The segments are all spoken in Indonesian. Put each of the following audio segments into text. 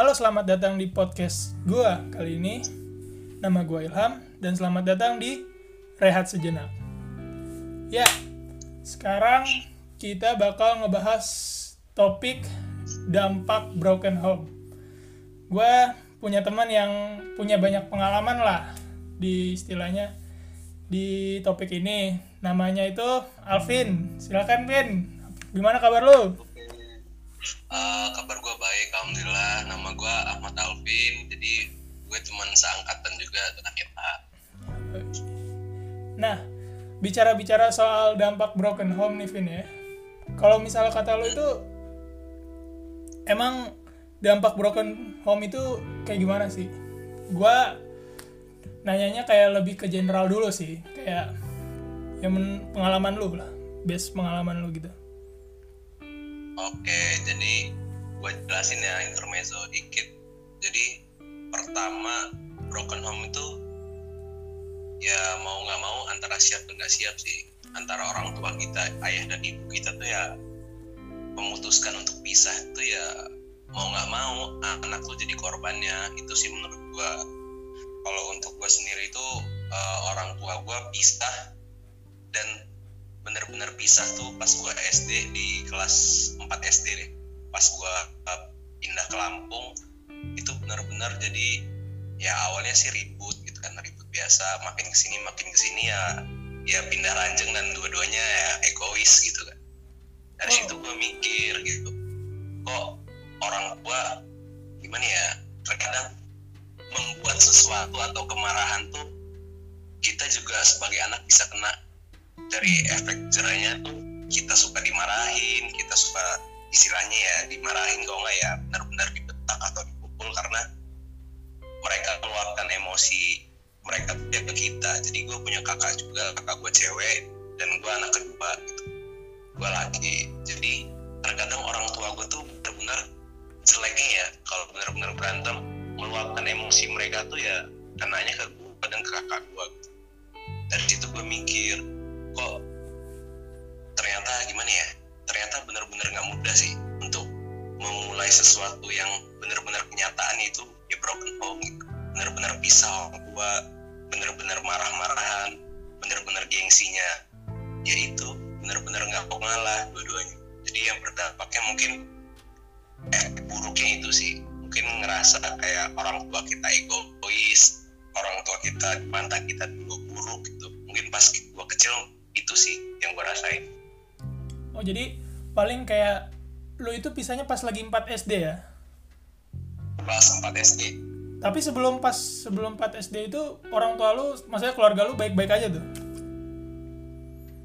Halo, selamat datang di podcast gua kali ini. Nama gua Ilham dan selamat datang di Rehat Sejenak. Ya, sekarang kita bakal ngebahas topik dampak broken home. Gua punya teman yang punya banyak pengalaman lah di istilahnya di topik ini. Namanya itu Alvin. Silakan Vin. Gimana kabar lu? Uh, kabar gue alhamdulillah. Nama gue Ahmad Alvin, jadi gue teman seangkatan juga dengan kita. Nah, bicara-bicara soal dampak broken home nih Vin ya. Kalau misalnya kata lo itu emang dampak broken home itu kayak gimana sih? Gua nanyanya kayak lebih ke general dulu sih, kayak yang pengalaman lu lah, best pengalaman lu gitu. Oke, jadi gue jelasin ya intermezzo dikit. Jadi pertama broken home itu ya mau nggak mau antara siap dan nggak siap sih. Antara orang tua kita ayah dan ibu kita tuh ya memutuskan untuk pisah itu ya mau nggak mau anak tuh jadi korbannya. Itu sih menurut gue kalau untuk gue sendiri itu uh, orang tua gue pisah dan bener-bener pisah tuh pas gue SD di kelas 4 SD deh pas gue pindah ke Lampung itu bener-bener jadi ya awalnya sih ribut gitu kan ribut biasa makin ke sini makin ke sini ya ya pindah ranjang dan dua-duanya ya egois gitu kan. Dari situ gue mikir gitu kok orang tua gimana ya terkadang membuat sesuatu atau kemarahan tuh kita juga sebagai anak bisa kena. Dari efek jerahnya tuh kita suka dimarahin kita suka istilahnya ya dimarahin kalau nggak ya benar-benar dibetak atau dipukul karena mereka keluarkan emosi mereka dia ke kita. Jadi gue punya kakak juga kakak gue cewek dan gue anak kedua gitu. Gue laki. Jadi terkadang orang tua gue tuh benar-benar jeleknya ya kalau benar-benar berantem meluapkan emosi mereka tuh ya kenanya ke gue dan ke kakak gue gitu. dari situ gue mikir kok ternyata gimana ya ternyata benar-benar nggak mudah sih untuk memulai sesuatu yang benar-benar kenyataan itu ya broken home gitu. Benar-benar pisah orang tua benar-benar marah-marahan benar-benar gengsinya. Ya itu benar-benar nggak mau ngalah dua-duanya. Jadi yang berdampaknya mungkin eh buruknya itu sih. Mungkin ngerasa kayak orang tua kita egois orang tua kita mata kita dulu buruk gitu. Mungkin pas gua kecil itu sih yang gue rasain oh jadi paling kayak lu itu pisahnya pas lagi 4 SD ya? Pas 4 SD tapi sebelum pas sebelum 4 SD itu orang tua lu maksudnya keluarga lu baik-baik aja tuh?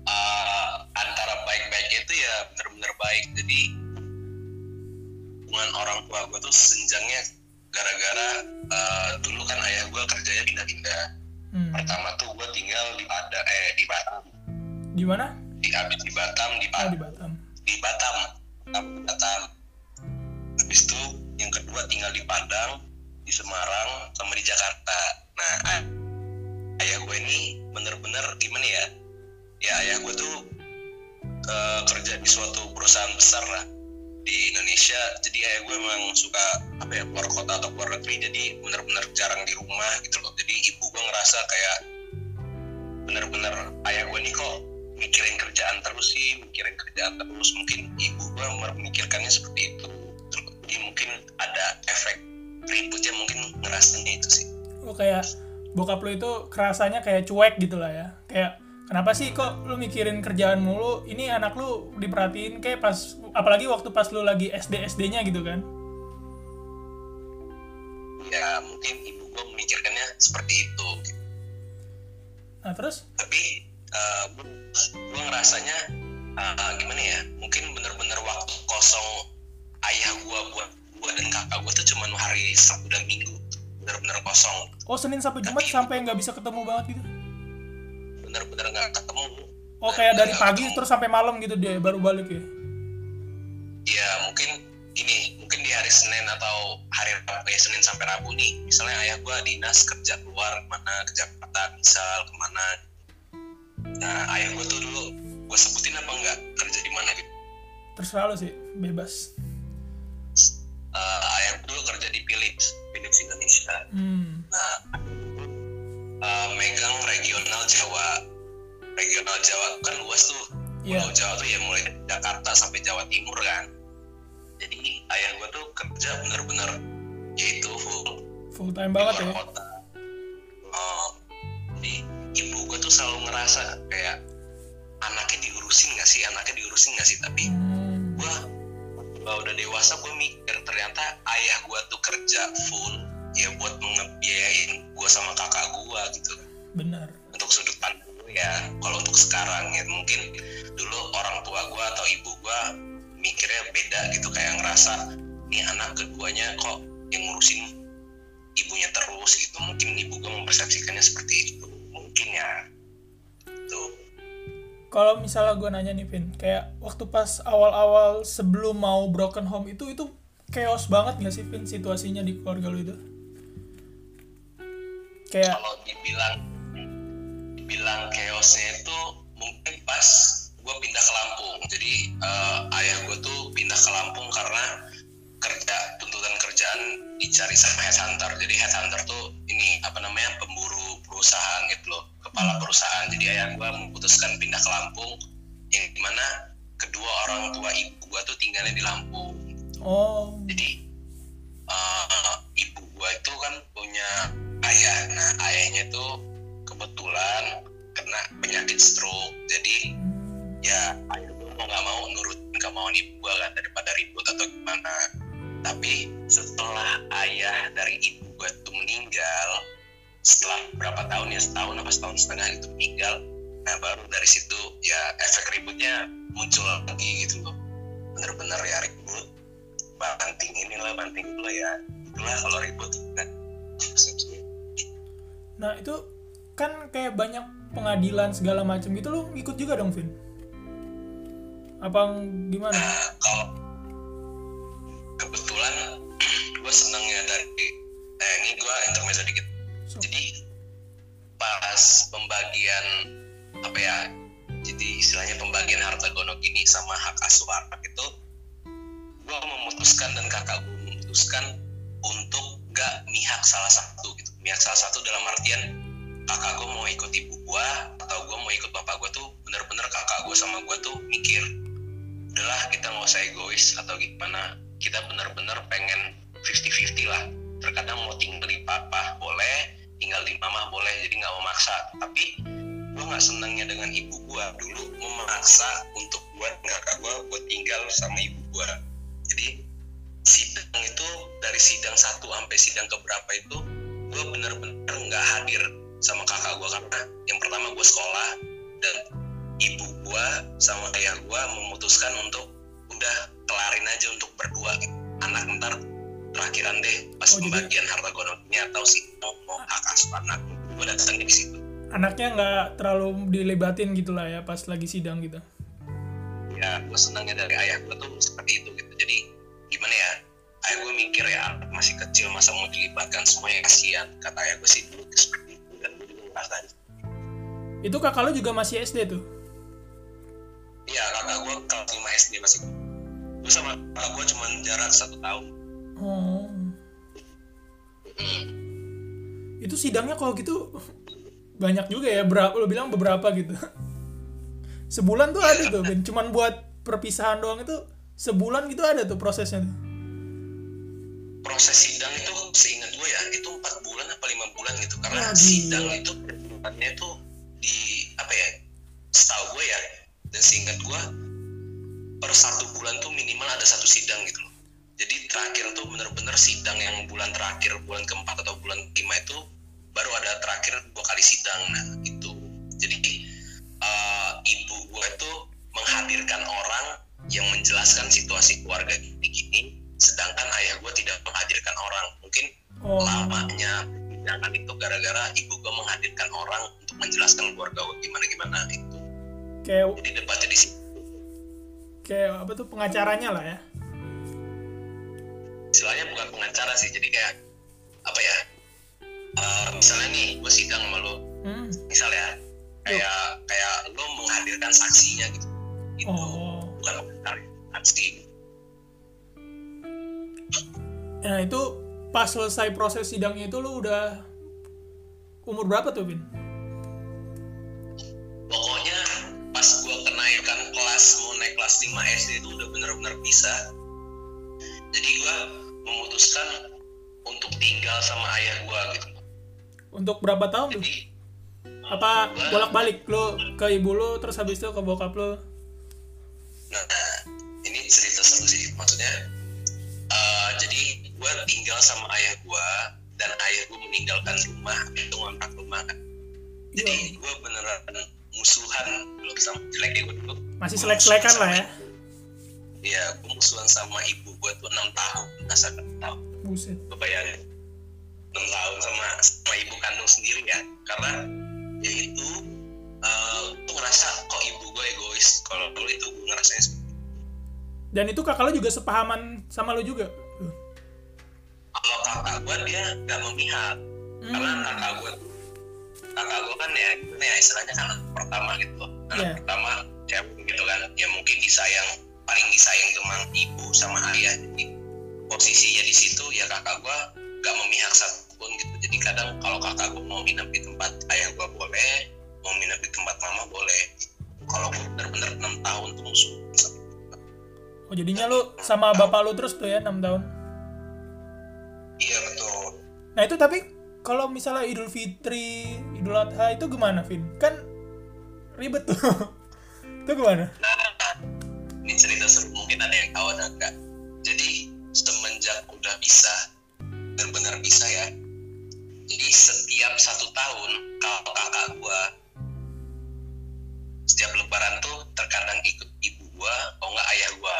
Uh, antara baik-baik itu ya bener-bener baik. Jadi hubungan orang tua gue tuh senjangnya gara-gara uh, dulu kan ayah gue kerjanya pindah-pindah. Hmm. pertama tuh gue tinggal di ada eh di Batam di mana habis di Batam di, oh, di Batam. Di Batam Batam Batam. Habis itu yang kedua tinggal di Padang di Semarang sama di Jakarta. Nah ay ayah gue ini bener-bener gimana ya? Ya ayah gue tuh uh, kerja di suatu perusahaan besar lah di Indonesia. Jadi ayah gue memang suka apa ya keluar kota atau keluar negeri jadi bener-bener jarang di rumah gitu loh. Jadi ibu gue ngerasa kayak bener-bener ayah gue nih kok mikirin kerjaan terus sih mikirin kerjaan terus. Mungkin ibu gue memikirkannya seperti itu. Jadi mungkin ada efek ributnya mungkin ngerasanya itu sih. Oh kayak bokap lu itu kerasanya kayak cuek gitu lah ya. Kayak kenapa sih kok lu mikirin kerjaan mulu? Ini anak lu diperhatiin kayak pas apalagi waktu pas lu lagi SD SD nya gitu kan? Ya mungkin ibu gue memikirkannya seperti itu. Nah terus? Tapi uh, gue ngerasanya uh, gimana ya mungkin bener-bener waktu kosong ayah gue buat gue dan kakak gue tuh cuma hari Sabtu dan Minggu bener-bener kosong. Oh Senin sampai Jumat sampai nggak bisa ketemu banget gitu? Bener-bener nggak ketemu. Oh kayak dari pagi ketemu. terus sampai malam gitu dia baru balik ya? Ya mungkin ini mungkin di hari Senin atau hari Rabu ya Senin sampai Rabu nih. Misalnya ayah gue dinas kerja keluar ke mana ke Jakarta misal ke mana nah ayah gue tuh dulu gue sebutin apa enggak kerja di mana gitu. Terserah lo sih bebas. Uh, ayah gue dulu kerja di Philips Philips Indonesia. Hmm. nah uh, megang regional Jawa. Regional Jawa kan luas tuh. Iya. Pulau Jawa tuh ya mulai dari Jakarta sampai Jawa Timur kan. Jadi ayah gue tuh kerja bener-bener yaitu full Full time banget ya. kota. Oh, tuh selalu ngerasa kayak anaknya diurusin gak sih? Anaknya diurusin gak sih? Tapi Hmm. gue udah dewasa gue mikir ternyata ayah gue tuh kerja full ya buat ngebiayain gue sama kakak gue gitu. Benar. untuk sudut pandang gue ya. Kalau untuk sekarang ya mungkin dulu orang tua gue atau ibu gue mikirnya beda gitu kayak ngerasa ini anak keduanya kok yang ngurusin ibunya terus gitu. Mungkin ibu gue mempersepsikannya seperti itu. Mungkin ya tuh Kalau misalnya gue nanya nih Vin, kayak waktu pas awal-awal sebelum mau broken home itu itu chaos banget gak sih Vin situasinya di keluarga lu itu? Kayak kalau dibilang dibilang chaosnya itu mungkin pas gue pindah ke Lampung. Jadi eh, ayah gue tuh pindah ke Lampung karena kerja tuntutan kerjaan dicari sama headhunter. Jadi headhunter tuh ini apa namanya pemburu perusahaan gitu loh kepala perusahaan. Jadi ayah gue memutuskan pindah ke Lampung yang di mana kedua orang tua ibu gue tuh tinggalnya di Lampung. Oh. Jadi eh, ibu gua itu kan punya ayah. Nah ayahnya tuh kebetulan kena penyakit stroke. Jadi hmm, ya ayah gua mau nggak mau nurutin kemauan ibu gua kan daripada ribut atau gimana. Tapi setelah ayah dari ibu gua tuh meninggal setelah berapa tahun ya setahun apa setahun setengah itu meninggal. Nah baru dari situ ya efek ributnya muncul lagi gitu loh. Bener-bener ya ribut. Banting inilah banting itulah ya. Itulah kalau ribut. Kan persepsi nah itu kan kayak banyak pengadilan segala macam gitu lu ikut juga dong Vin? Apa gimana? nah kalau kebetulan gue senangnya dari eh ini gue intermezzo dikit So, jadi pas pembagian apa ya jadi istilahnya pembagian harta gonok ini sama hak asuh anak itu gue memutuskan dan kakak gue memutuskan untuk gak mihak salah satu gitu. Mihak salah satu dalam artian kakak gue mau ikut ibu gue atau gue mau ikut bapak gue tuh bener-bener kakak gue sama gue tuh mikir udahlah kita nggak usah egois atau gimana. Kita bener-bener pengen 50-50 lah terkadang mau tinggal di papa boleh tinggal di mama boleh jadi nggak memaksa. Tapi gue nggak senangnya dengan ibu gue dulu memaksa untuk buat kakak gue buat tinggal sama ibu gue jadi sidang itu dari sidang satu sampai sidang keberapa itu gue bener-bener nggak hadir sama kakak gue karena yang pertama gue sekolah dan ibu gue sama ayah gue memutuskan untuk udah kelarin aja untuk berdua. Anak ntar terakhiran deh pas Oh, jadi- pembagian harta gonoknya atau si mau mau hak asuh anak gue datangnya di situ. Anaknya nggak terlalu dilibatin gitu lah ya pas lagi sidang gitu. ya gue senangnya dari ayah gue tuh seperti itu gitu. Jadi gimana ya ayah gue mikir ya anak masih kecil masa mau dilibatkan semuanya kasihan. Kata ayah gue sih dulu seperti itu dan gue juga ngerasain Itu kakak lu juga masih SD tuh? iya kakak gue kelas 5 SD masih. Gue sama kakak gue cuma jarak satu tahun Oh. Itu sidangnya kalau gitu banyak juga ya, berapa lu bilang beberapa gitu. Sebulan tuh ada tuh, Ben. Cuman buat perpisahan doang itu sebulan gitu ada tuh prosesnya tuh. proses sidang itu seingat gue ya itu empat bulan apa lima bulan gitu karena Ah, sidang itu perbulannya itu di apa ya setahu gue ya dan seingat gue per satu bulan tuh minimal ada satu sidang gitu jadi terakhir tuh bener-bener sidang yang bulan terakhir bulan keempat atau bulan kelima itu baru ada terakhir dua kali sidang nah itu jadi eh, ibu gue itu menghadirkan orang yang menjelaskan situasi keluarga gini-gini sedangkan ayah gue tidak menghadirkan orang. Mungkin Oh, lamanya jangan itu gara-gara ibu gue menghadirkan orang untuk menjelaskan keluarga gue gimana-gimana itu kayak jadi debatnya di situ. kayak apa tuh pengacaranya lah ya. Istilahnya bukan pengacara sih jadi kayak apa ya eh, misalnya nih gue sidang sama lo Hmm. misalnya kayak kayak lo menghadirkan saksinya gitu gitu Oh. bukan pengacara saksi Nah, itu pas selesai proses sidangnya itu lu udah umur berapa tuh Vin? pokoknya pas gua kenaikan kelas mau naik kelas 5 SD itu udah bener-bener bisa jadi gua memutuskan untuk tinggal sama ayah gua gitu Untuk berapa tahun tuh? jadi Apa bolak-balik lu ke ibu lu terus habis itu ke bokap lu? nah ini cerita seru sih maksudnya eh, jadi gua tinggal sama ayah gua dan ayah gua meninggalkan rumah itu ngontrak rumah kan jadi gua beneran musuhan belum sama jeleknya gua dulu Masih selek-selekan lah ya. Sama- Iya, gue musuhan sama ibu gue tuh 6 tahun, masa kan tahu. Buset. Gue bayangin 6 tahun sama, sama ibu kandung sendiri ya. Karena ya itu, eh, tuh ngerasa kok ibu gue egois. Kalau dulu itu gue ngerasain. Dan itu kakak lu juga sepahaman sama lu juga. Kalau kakak gue dia gak memihak. Karena Hmm. kakak gue kakak gue kan ya, gimana ya istilahnya kan anak pertama gitu. Anak Iya. pertama cewek gitu kan. Ya mungkin disayang, paling disayang cuma ibu sama ayah. Jadi posisinya di situ ya kakak gue gak memihak satupun gitu. Jadi kadang kalau kakak gue mau nginep di tempat ayah gue boleh, mau nginep di tempat mama boleh. Kalau gue bener-bener 6 tahun tuh musuh. Oh jadinya lu sama bapak lu terus tuh ya 6 tahun. Iya betul. Nah itu tapi kalau misalnya Idul Fitri, Idul Adha itu gimana Vin? Kan ribet tuh. itu gimana? Nah, ini cerita seru mungkin ada yang tahu ada enggak. Jadi semenjak udah bisa, benar-benar bisa ya. Jadi setiap satu tahun kalau kakak gua setiap lebaran tuh terkadang ikut ibu gua, kalau nggak ayah gua.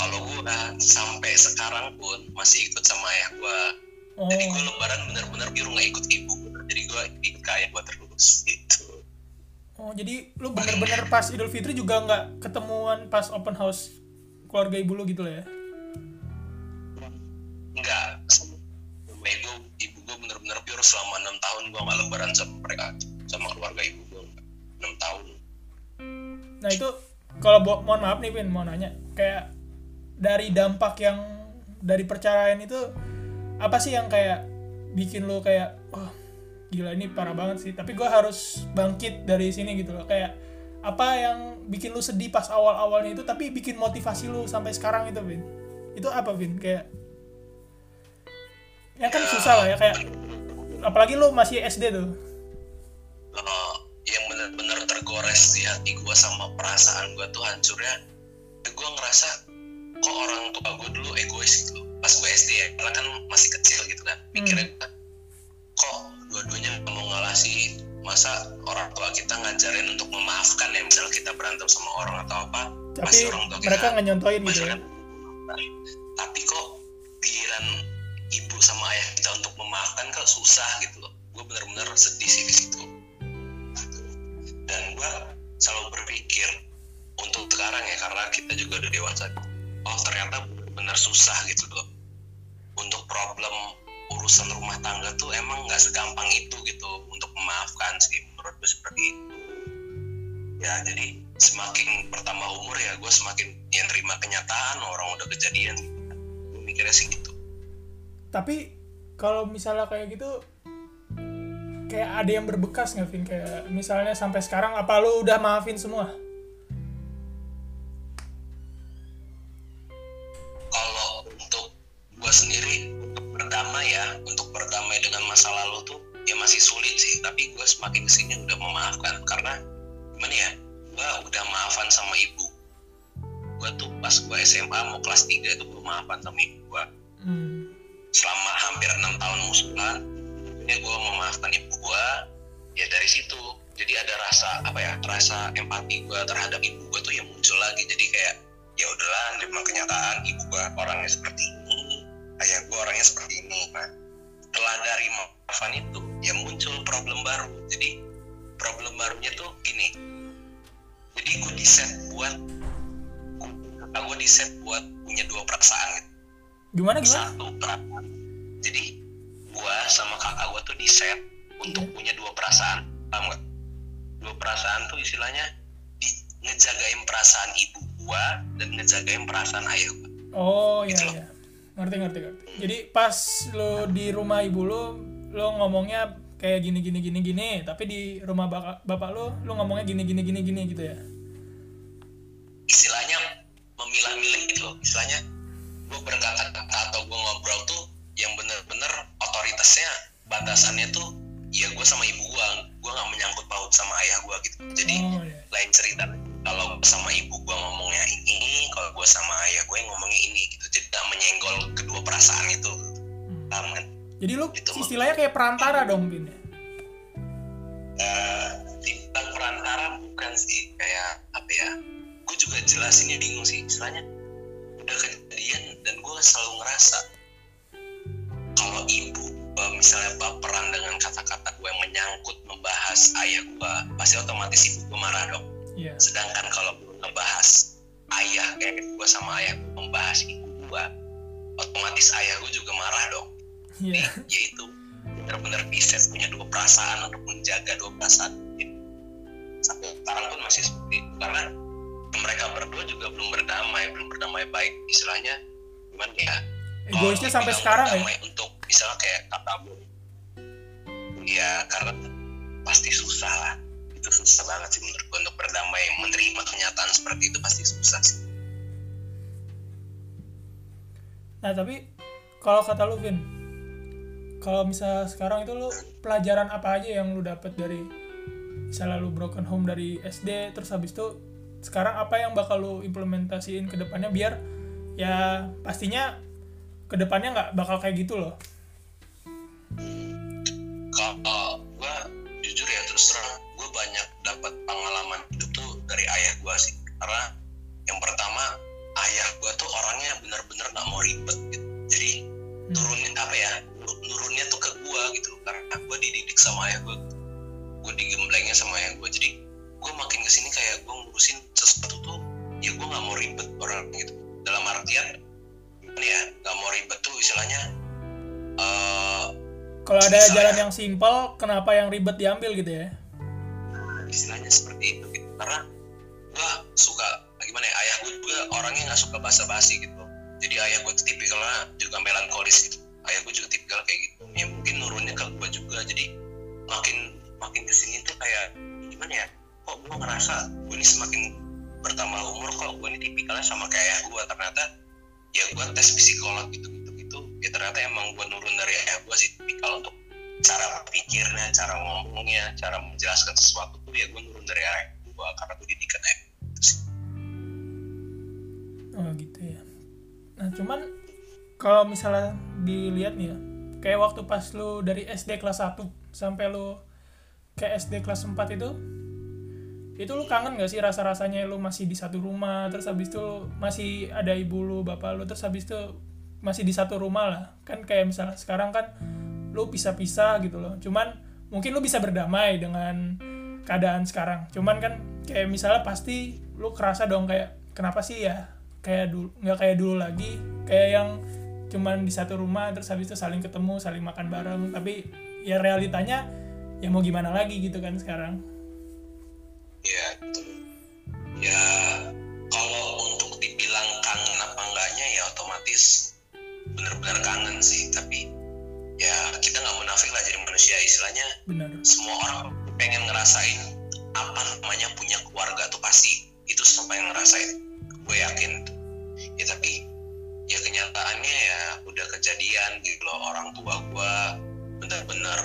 Kalau gua sampai sekarang pun masih ikut sama ayah gua. Oh, Jadi gua lebaran benar-benar biru nggak ikut ibu. Jadi gua ikut ke ayah gua terus gitu. Oh jadi lu bener-bener pas Idul Fitri juga nggak ketemuan pas open house keluarga ibu lu gitu lah ya? enggak ibu ibu gue bener-bener pure selama enam tahun gue nggak lebaran sama mereka. Sama keluarga ibu gue enam tahun. Nah itu kalau bo- mohon maaf nih Vin mau nanya. Kayak dari dampak yang dari perceraian itu apa sih yang kayak bikin lu kayak wah gila ini parah banget sih. Tapi gua harus bangkit dari sini gitu loh. Kayak apa yang bikin lu sedih pas awal-awalnya itu tapi bikin motivasi lu sampai sekarang itu Vin? Itu apa Vin? Kayak ya kan susah lah ya kayak apalagi lu masih SD tuh. Eh, yang bener-bener tergores di hati gue sama perasaan gue tuh hancurnya gue ngerasa kok orang tua gue dulu egois gitu. Pas gue SD ya karena kan masih kecil gitu kan mikirnya gua, kok dua-duanya mau ngasih masa orang tua kita ngajarin untuk memaafkan ya misal kita berantem sama orang atau apa tapi pasti orang tua kita mereka nggak nyontoin gitu ya? Tapi kok giliran ibu sama ayah kita untuk memaafkan kok susah gitu loh. Gue bener-bener sedih sih di situ. Dan gue selalu berpikir untuk sekarang ya karena kita juga udah dewasa. Oh ternyata bener-bener susah gitu loh. Untuk problem urusan rumah tangga tuh emang nggak segampang itu gitu untuk memaafkan sih. Menurut gue seperti itu. Ya jadi semakin bertambah umur ya gue semakin yang terima kenyataan orang udah kejadian. Gue mikirnya sih gitu. Tapi kalau misalnya kayak gitu kayak ada yang berbekas nggak Vin? Kayak misalnya sampai sekarang apa lu udah maafin semua? Kalau untuk gue sendiri berdamai ya untuk berdamai dengan masa lalu tuh ya masih sulit sih. Tapi gue semakin ke sini udah memaafkan karena gimana ya gue udah maafan sama ibu. Gue tuh pas gue SMA mau kelas 3 itu gue maafan sama ibu gue hmm. selama hampir enam tahun musuhan akhirnya gue memaafkan ibu gue ya dari situ. Jadi ada rasa apa ya rasa empati gue terhadap ibu gue tuh yang muncul lagi. Jadi kayak ya udahlah nerima kenyataan ibu gue orangnya seperti ini ayah gue orangnya seperti ini. Nah setelah dari maafan itu ya muncul problem baru. Jadi problem barunya tuh gini. Jadi gue di set buat gue di set buat punya dua perasaan gitu. Gimana gimana? Satu perasaan. Jadi gua sama kakak gua tuh di set untuk Iya. punya dua perasaan. Paham gak? dua perasaan tuh istilahnya di, ngejagain perasaan ibu gua dan ngejagain perasaan ayah gua. Oh iya Gitu loh. iya ngerti ngerti ngerti. Jadi pas lo di rumah ibu lo lo ngomongnya kayak gini gini gini gini. Tapi di rumah bapak bapak lo lo ngomongnya gini gini gini gini gitu ya? Istilahnya memilah-milih gitu loh. Istilahnya gue berkata-kata atau gue ngobrol tuh yang bener-bener otoritasnya batasannya tuh ya gue sama ibu gue gue nggak menyangkut paut sama ayah gue gitu. Jadi oh iya. lain cerita kalau sama ibu gue ngomongnya ini kalau gue sama ayah gue ngomongnya ini gitu jadi tak menyenggol kedua perasaan itu Hmm. kan jadi lo Itu. istilahnya kayak perantara dong Vin ya? Eh, dibilang perantara bukan sih kayak apa ya gue juga jelasinnya bingung sih istilahnya udah kejadian dan gue selalu ngerasa kalau ibu misalnya baperan dengan kata-kata gue yang menyangkut membahas ayah gue pasti otomatis ibu gue marah dong iya. Sedangkan kalau gue ngebahas ayah kayak gue sama ayah gue membahas ibu gue otomatis ayah gue juga marah dong. Iya. Yaitu benar-benar bisa punya dua perasaan untuk menjaga dua perasaan. Sampai sekarang pun masih seperti itu karena mereka berdua juga belum berdamai belum berdamai baik istilahnya. Gimana ya egoisnya Kalau sampai sekarang ya untuk misalnya kayak kata ya karena pasti susah lah itu susah banget sih menurut gue untuk berdamai menerima kenyataan seperti itu pasti susah sih Nah tapi kalau kata lu Vin, kalau misalnya sekarang itu lu pelajaran apa aja yang lu dapet dari misalnya lu broken home dari SD terus habis itu sekarang apa yang bakal lu implementasiin ke depannya biar ya pastinya ke depannya nggak bakal kayak gitu loh. Karena yang pertama ayah gue tuh orangnya bener-bener nggak mau ribet gitu jadi Hmm. turunin apa ya nu- nurunnya tuh ke gue gitu karena gue dididik sama ayah gue gue digemblengnya sama ayah gue jadi gue makin ke sini kayak gue ngurusin sesuatu tuh ya gue nggak mau ribet orang gitu dalam artian ya nggak mau ribet tuh istilahnya eh Kalau ada Bisa, jalan ya. yang simpel, kenapa yang ribet diambil gitu ya? istilahnya seperti itu gitu karena gue suka gimana ya ayah gue juga orangnya nggak suka basa-basi gitu. Jadi ayah gue tipikalnya juga melankolis gitu. Ayah gue juga tipikal kayak gitu. Ya mungkin nurunnya ke gue juga. Jadi makin makin ke sini tuh kayak gimana ya kok gue ngerasa gue ini semakin bertambah umur kok gue ini tipikalnya sama kayak ayah gue ternyata ya gue tes psikolog gitu gitu gitu. Ya ternyata emang gue nurun dari ayah gue sih tipikal untuk cara berpikirnya, cara ngomongnya, cara menjelaskan sesuatu tuh ya gue nurun dari ayah gue karena didikan sih. Oh gitu ya. Nah cuman kalau misalnya dilihat nih ya, kayak waktu pas lu dari SD kelas 1 sampai lu ke SD kelas 4 itu, itu lu kangen gak sih rasa-rasanya lu masih di satu rumah, terus habis itu masih ada ibu lu, bapak lu, terus habis itu masih di satu rumah lah. Kan kayak misalnya sekarang kan lu pisah-pisah gitu loh. Cuman mungkin lu bisa berdamai dengan keadaan sekarang. Cuman kan kayak misalnya pasti lu kerasa dong kayak kenapa sih ya kayak dulu nggak kayak dulu lagi kayak yang cuman di satu rumah terus habis itu saling ketemu saling makan bareng tapi ya realitanya ya mau gimana lagi gitu kan sekarang Ya gitu. Ya kalau untuk dibilang kangen apa enggaknya ya otomatis bener-bener kangen sih. Tapi ya kita nggak munafik lah jadi manusia istilahnya benar semua orang pengen ngerasain apa namanya punya keluarga tuh pasti itu semua pengen ngerasain. Gue yakin ya tapi ya kenyataannya ya udah kejadian gitu loh orang tua gue bener-bener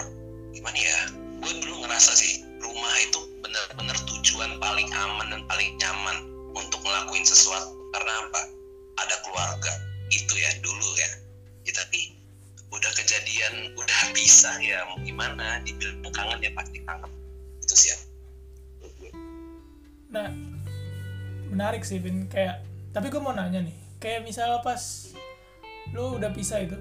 gimana ya gue dulu ngerasa sih rumah itu bener-bener tujuan paling aman dan paling nyaman untuk ngelakuin sesuatu. Karena apa? Ada keluarga. Itu ya dulu ya. Ya tapi udah kejadian udah bisa ya. Mau gimana? Dibilang kangen ya pasti kangen itu sih ya. Nah menarik sih Vin. Kayak tapi gue mau nanya nih. Kayak misalnya pas lu udah pisah itu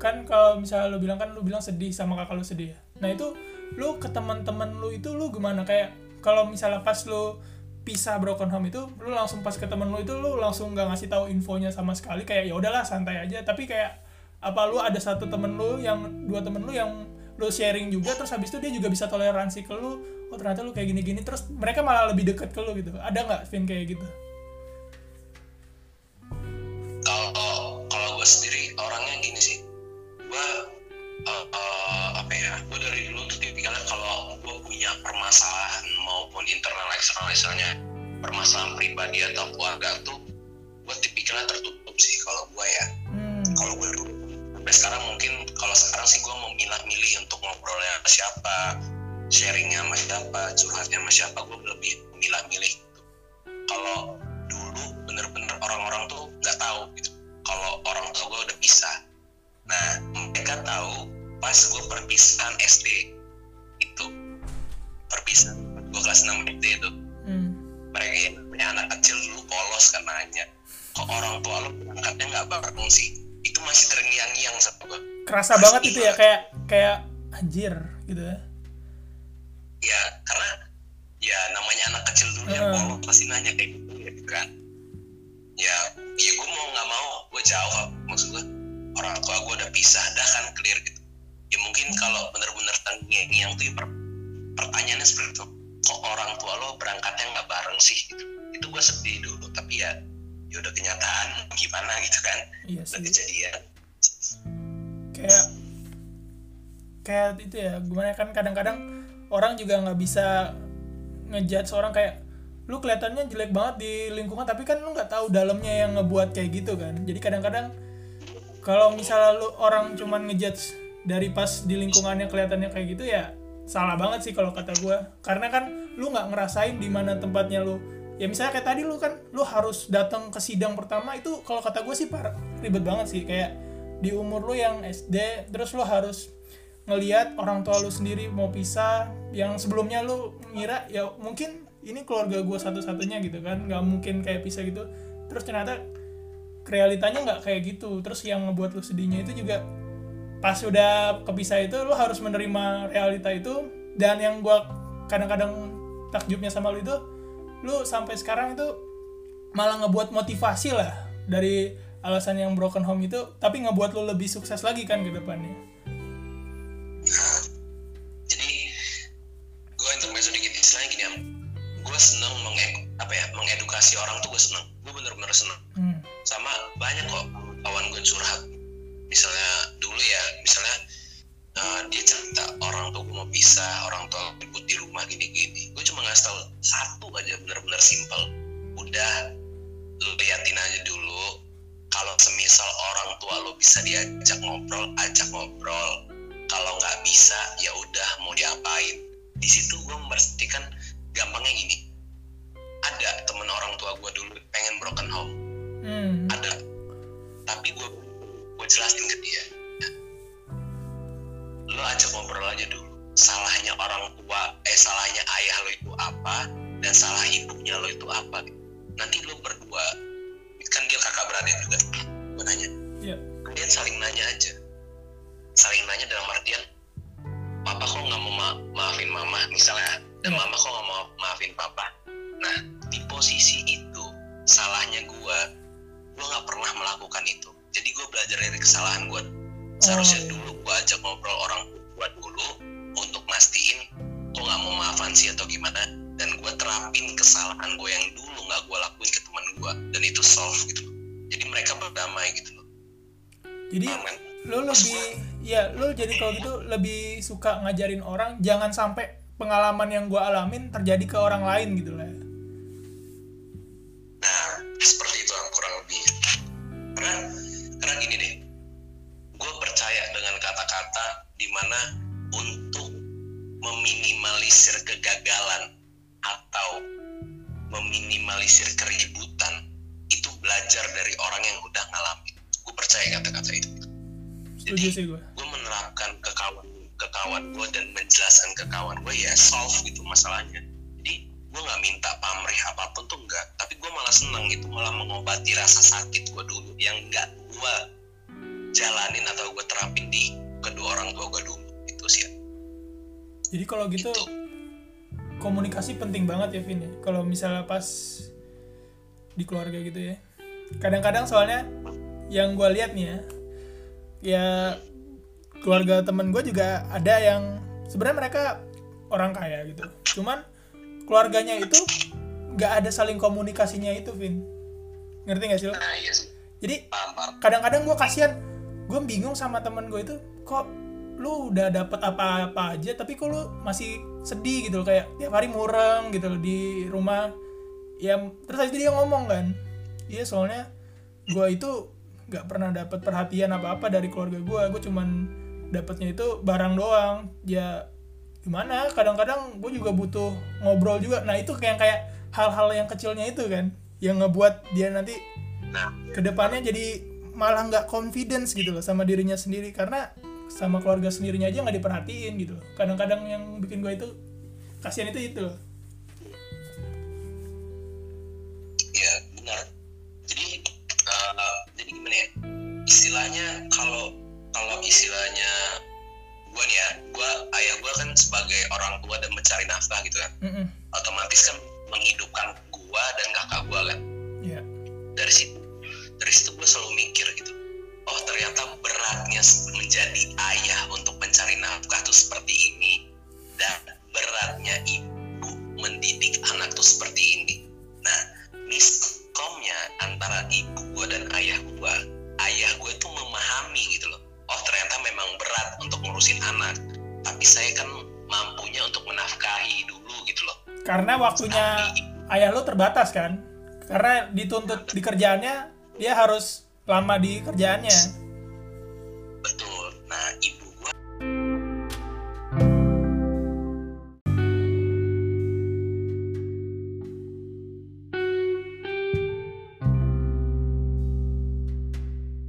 kan kalau misalnya lu bilang kan lu bilang sedih sama kakak lu sedih ya. Nah itu lu ke teman-teman lu itu lu gimana? Kayak kalau misalnya pas lu pisah broken home itu lu langsung pas ke temen lu itu lu langsung nggak ngasih tahu infonya sama sekali? Kayak ya udahlah santai aja. Tapi kayak apa lu ada satu temen lu yang dua temen lu yang lu sharing juga terus habis itu dia juga bisa toleransi ke lu oh ternyata lu kayak gini-gini. Terus mereka malah lebih deket ke lu gitu. Ada nggak Vin kayak gitu? Kalau kalau gue sendiri orangnya gini sih. Gue uh, uh, apa ya gue dari dulu tuh tipikalnya kalau gue punya permasalahan maupun internal eksternal misalnya permasalahan pribadi atau keluarga tuh gue tipikalnya tertutup sih kalau gue ya. Hmm. kalau gue sampai sekarang mungkin kalau sekarang sih gue mau milah-milih untuk ngobrolnya sama siapa sharingnya sama siapa curhatnya sama siapa gue lebih milah-milih gitu. kalau dulu bener-bener orang-orang tuh nggak tahu gitu. Kalau orang tua gue udah pisah. Nah mereka tahu pas gue perpisahan SD itu. Perpisahan gue kelas 6 SD itu. Hmm. mereka punya anak kecil dulu polos kan nanya kok orang tua lu berangkatnya nggak bareng sih itu masih terngiang-ngiang sama gue kerasa banget itu ya kayak kayak anjir gitu ya. Ya karena ya namanya anak kecil dulu yang Hmm. polos pasti nanya kayak gitu ya gitu kan. Ya ya gue mau nggak mau gue jawab maksud gue orang tua gue udah pisah dah kan clear gitu. Ya mungkin kalau bener-bener terngiang-ngiang tuh ya per- pertanyaannya seperti itu. Kok orang tua lo berangkatnya nggak bareng sih gitu? Itu gue sedih dulu tapi ya ya udah kenyataan gimana gitu kan? Iya udah sih. kejadian. Kayak kayak itu ya gimana kan kadang-kadang orang juga nggak bisa ngejudge seorang kayak lu kelihatannya jelek banget di lingkungan tapi kan lu nggak tahu dalamnya yang ngebuat kayak gitu kan. Jadi kadang-kadang kalau misalnya lu orang cuman ngejudge dari pas di lingkungannya kelihatannya kayak gitu ya salah banget sih kalau kata gue karena kan lu nggak ngerasain di mana tempatnya lu ya misalnya kayak tadi lu kan lu harus datang ke sidang pertama itu kalau kata gue sih par ribet banget sih. Kayak di umur lu yang SD terus lu harus ngelihat orang tua lu sendiri mau pisah yang sebelumnya lu ngira ya mungkin ini keluarga gue satu-satunya gitu kan nggak mungkin kayak pisah gitu. Terus ternyata realitanya nggak kayak gitu. Terus yang ngebuat lu sedihnya itu juga pas udah kepisah itu lu harus menerima realita itu. Dan yang gua kadang-kadang takjubnya sama lu itu lu sampai sekarang itu malah ngebuat motivasi lah dari alasan yang broken home itu tapi ngebuat lu lebih sukses lagi kan ke depannya. Jadi gue intermezzo dikit istilahnya gini am. Gue seneng menge apa ya mengedukasi orang tuh gue seneng. Gue bener-bener seneng. Hmm. sama banyak kok kawan gue curhat. Misalnya dulu ya misalnya eh, dia cerita orang tuh gue mau pisah orang tua ribut di rumah gini-gini. Gue cuma ngasih tahu satu aja bener-bener simple udah lu liatin aja dulu kalau semisal orang tua lu bisa diajak ngobrol ajak ngobrol. Kalau nggak bisa ya udah mau diapain? Di situ gue memastikan gampangnya gini. Ada temen orang tua gue dulu pengen broken home. Hmm. ada. Tapi gue gue jelasin ke dia lo ajak ngobrol aja dulu. Salahnya orang tua eh salahnya ayah lo itu apa dan salah ibunya lo itu apa. Nanti lo berdua kan dia kakak beradik juga. Gue nanya. Ya kalian saling nanya aja. Saling nanya dalam artian papa kok nggak mau ma- maafin mama? Misalnya dan Hmm. mama kok nggak mau maafin papa? Nah di posisi itu salahnya gua gua nggak pernah melakukan itu. Jadi gua belajar dari kesalahan gua seharusnya Oh. dulu gua ajak ngobrol orang tua dulu untuk mastiin kok nggak mau maafan sih atau gimana dan gua terapin kesalahan gua yang dulu nggak gua lakuin ke teman gua dan itu solve gitu jadi mereka berdamai gitu loh jadi kan? lu lebih ya lu jadi kalau gitu lebih suka ngajarin orang jangan sampai pengalaman yang gua alamin terjadi ke orang lain gitu lah ya. Nah, seperti itu kurang lebih. Karena, karena gini deh, gue percaya dengan kata-kata di mana untuk meminimalisir kegagalan atau meminimalisir keributan itu belajar dari orang yang udah ngalamin. Gue percaya kata-kata itu. gua gue menerapkan ke kawan ke kawan gue dan menjelaskan ke kawan gue ya solve gitu masalahnya jadi gue nggak minta pamrih apa pun tuh enggak tapi gue malah seneng itu malah mengobati rasa sakit gue dulu yang nggak gue jalanin atau gue terapin di kedua orang tua gue dulu itu sih jadi kalau gitu itu komunikasi penting banget ya Vin ya? Kalau misalnya pas di keluarga gitu ya. Kadang-kadang soalnya yang gue lihat nih ya ya keluarga temen gue juga ada yang sebenarnya mereka orang kaya gitu. Cuman keluarganya itu nggak ada saling komunikasinya itu Vin. Ngerti gak sih lo? nah iya sih. Jadi kadang-kadang gue kasihan gue bingung sama temen gue itu kok lu udah dapet apa-apa aja tapi kok lu masih sedih? Gitu loh kayak tiap hari mureng gitu loh di rumah. Ya terus aja dia ngomong kan. Iya soalnya gue itu nggak pernah dapat perhatian apa apa dari keluarga gue gue cuman dapatnya itu barang doang. Ya gimana? Kadang-kadang gue juga butuh ngobrol juga. Nah itu kayak kayak hal-hal yang kecilnya itu kan yang ngebuat dia nanti nah ke depannya jadi malah nggak confidence gitu loh sama dirinya sendiri. Karena sama keluarga sendirinya aja nggak diperhatiin gitu loh. Kadang-kadang yang bikin gue itu kasihan itu itu loh. Ya benar. Jadi eh, jadi gimana ya? Istilahnya kalau kalau istilahnya gua nih ya gua ayah gua kan sebagai orang tua dan mencari nafkah gitu kan Mm-mm. otomatis kan menghidupkan gua dan kakak gua kan. Iya. dari situ dari situ gue selalu mikir gitu. Oh ternyata beratnya menjadi ayah untuk mencari nafkah tuh seperti ini. Dan beratnya ibu mendidik anak tuh seperti ini. Nah miskomnya antara ibu gue dan ayah gue ayah gue tuh memahami gitu loh. Oh ternyata memang berat untuk ngurusin anak. Tapi saya kan mampunya untuk menafkahi dulu gitu loh. Karena waktunya Tapi ayah lo terbatas kan? Karena dituntut di kerjaannya dia harus lama di kerjaannya Betul. Nah, ibu gua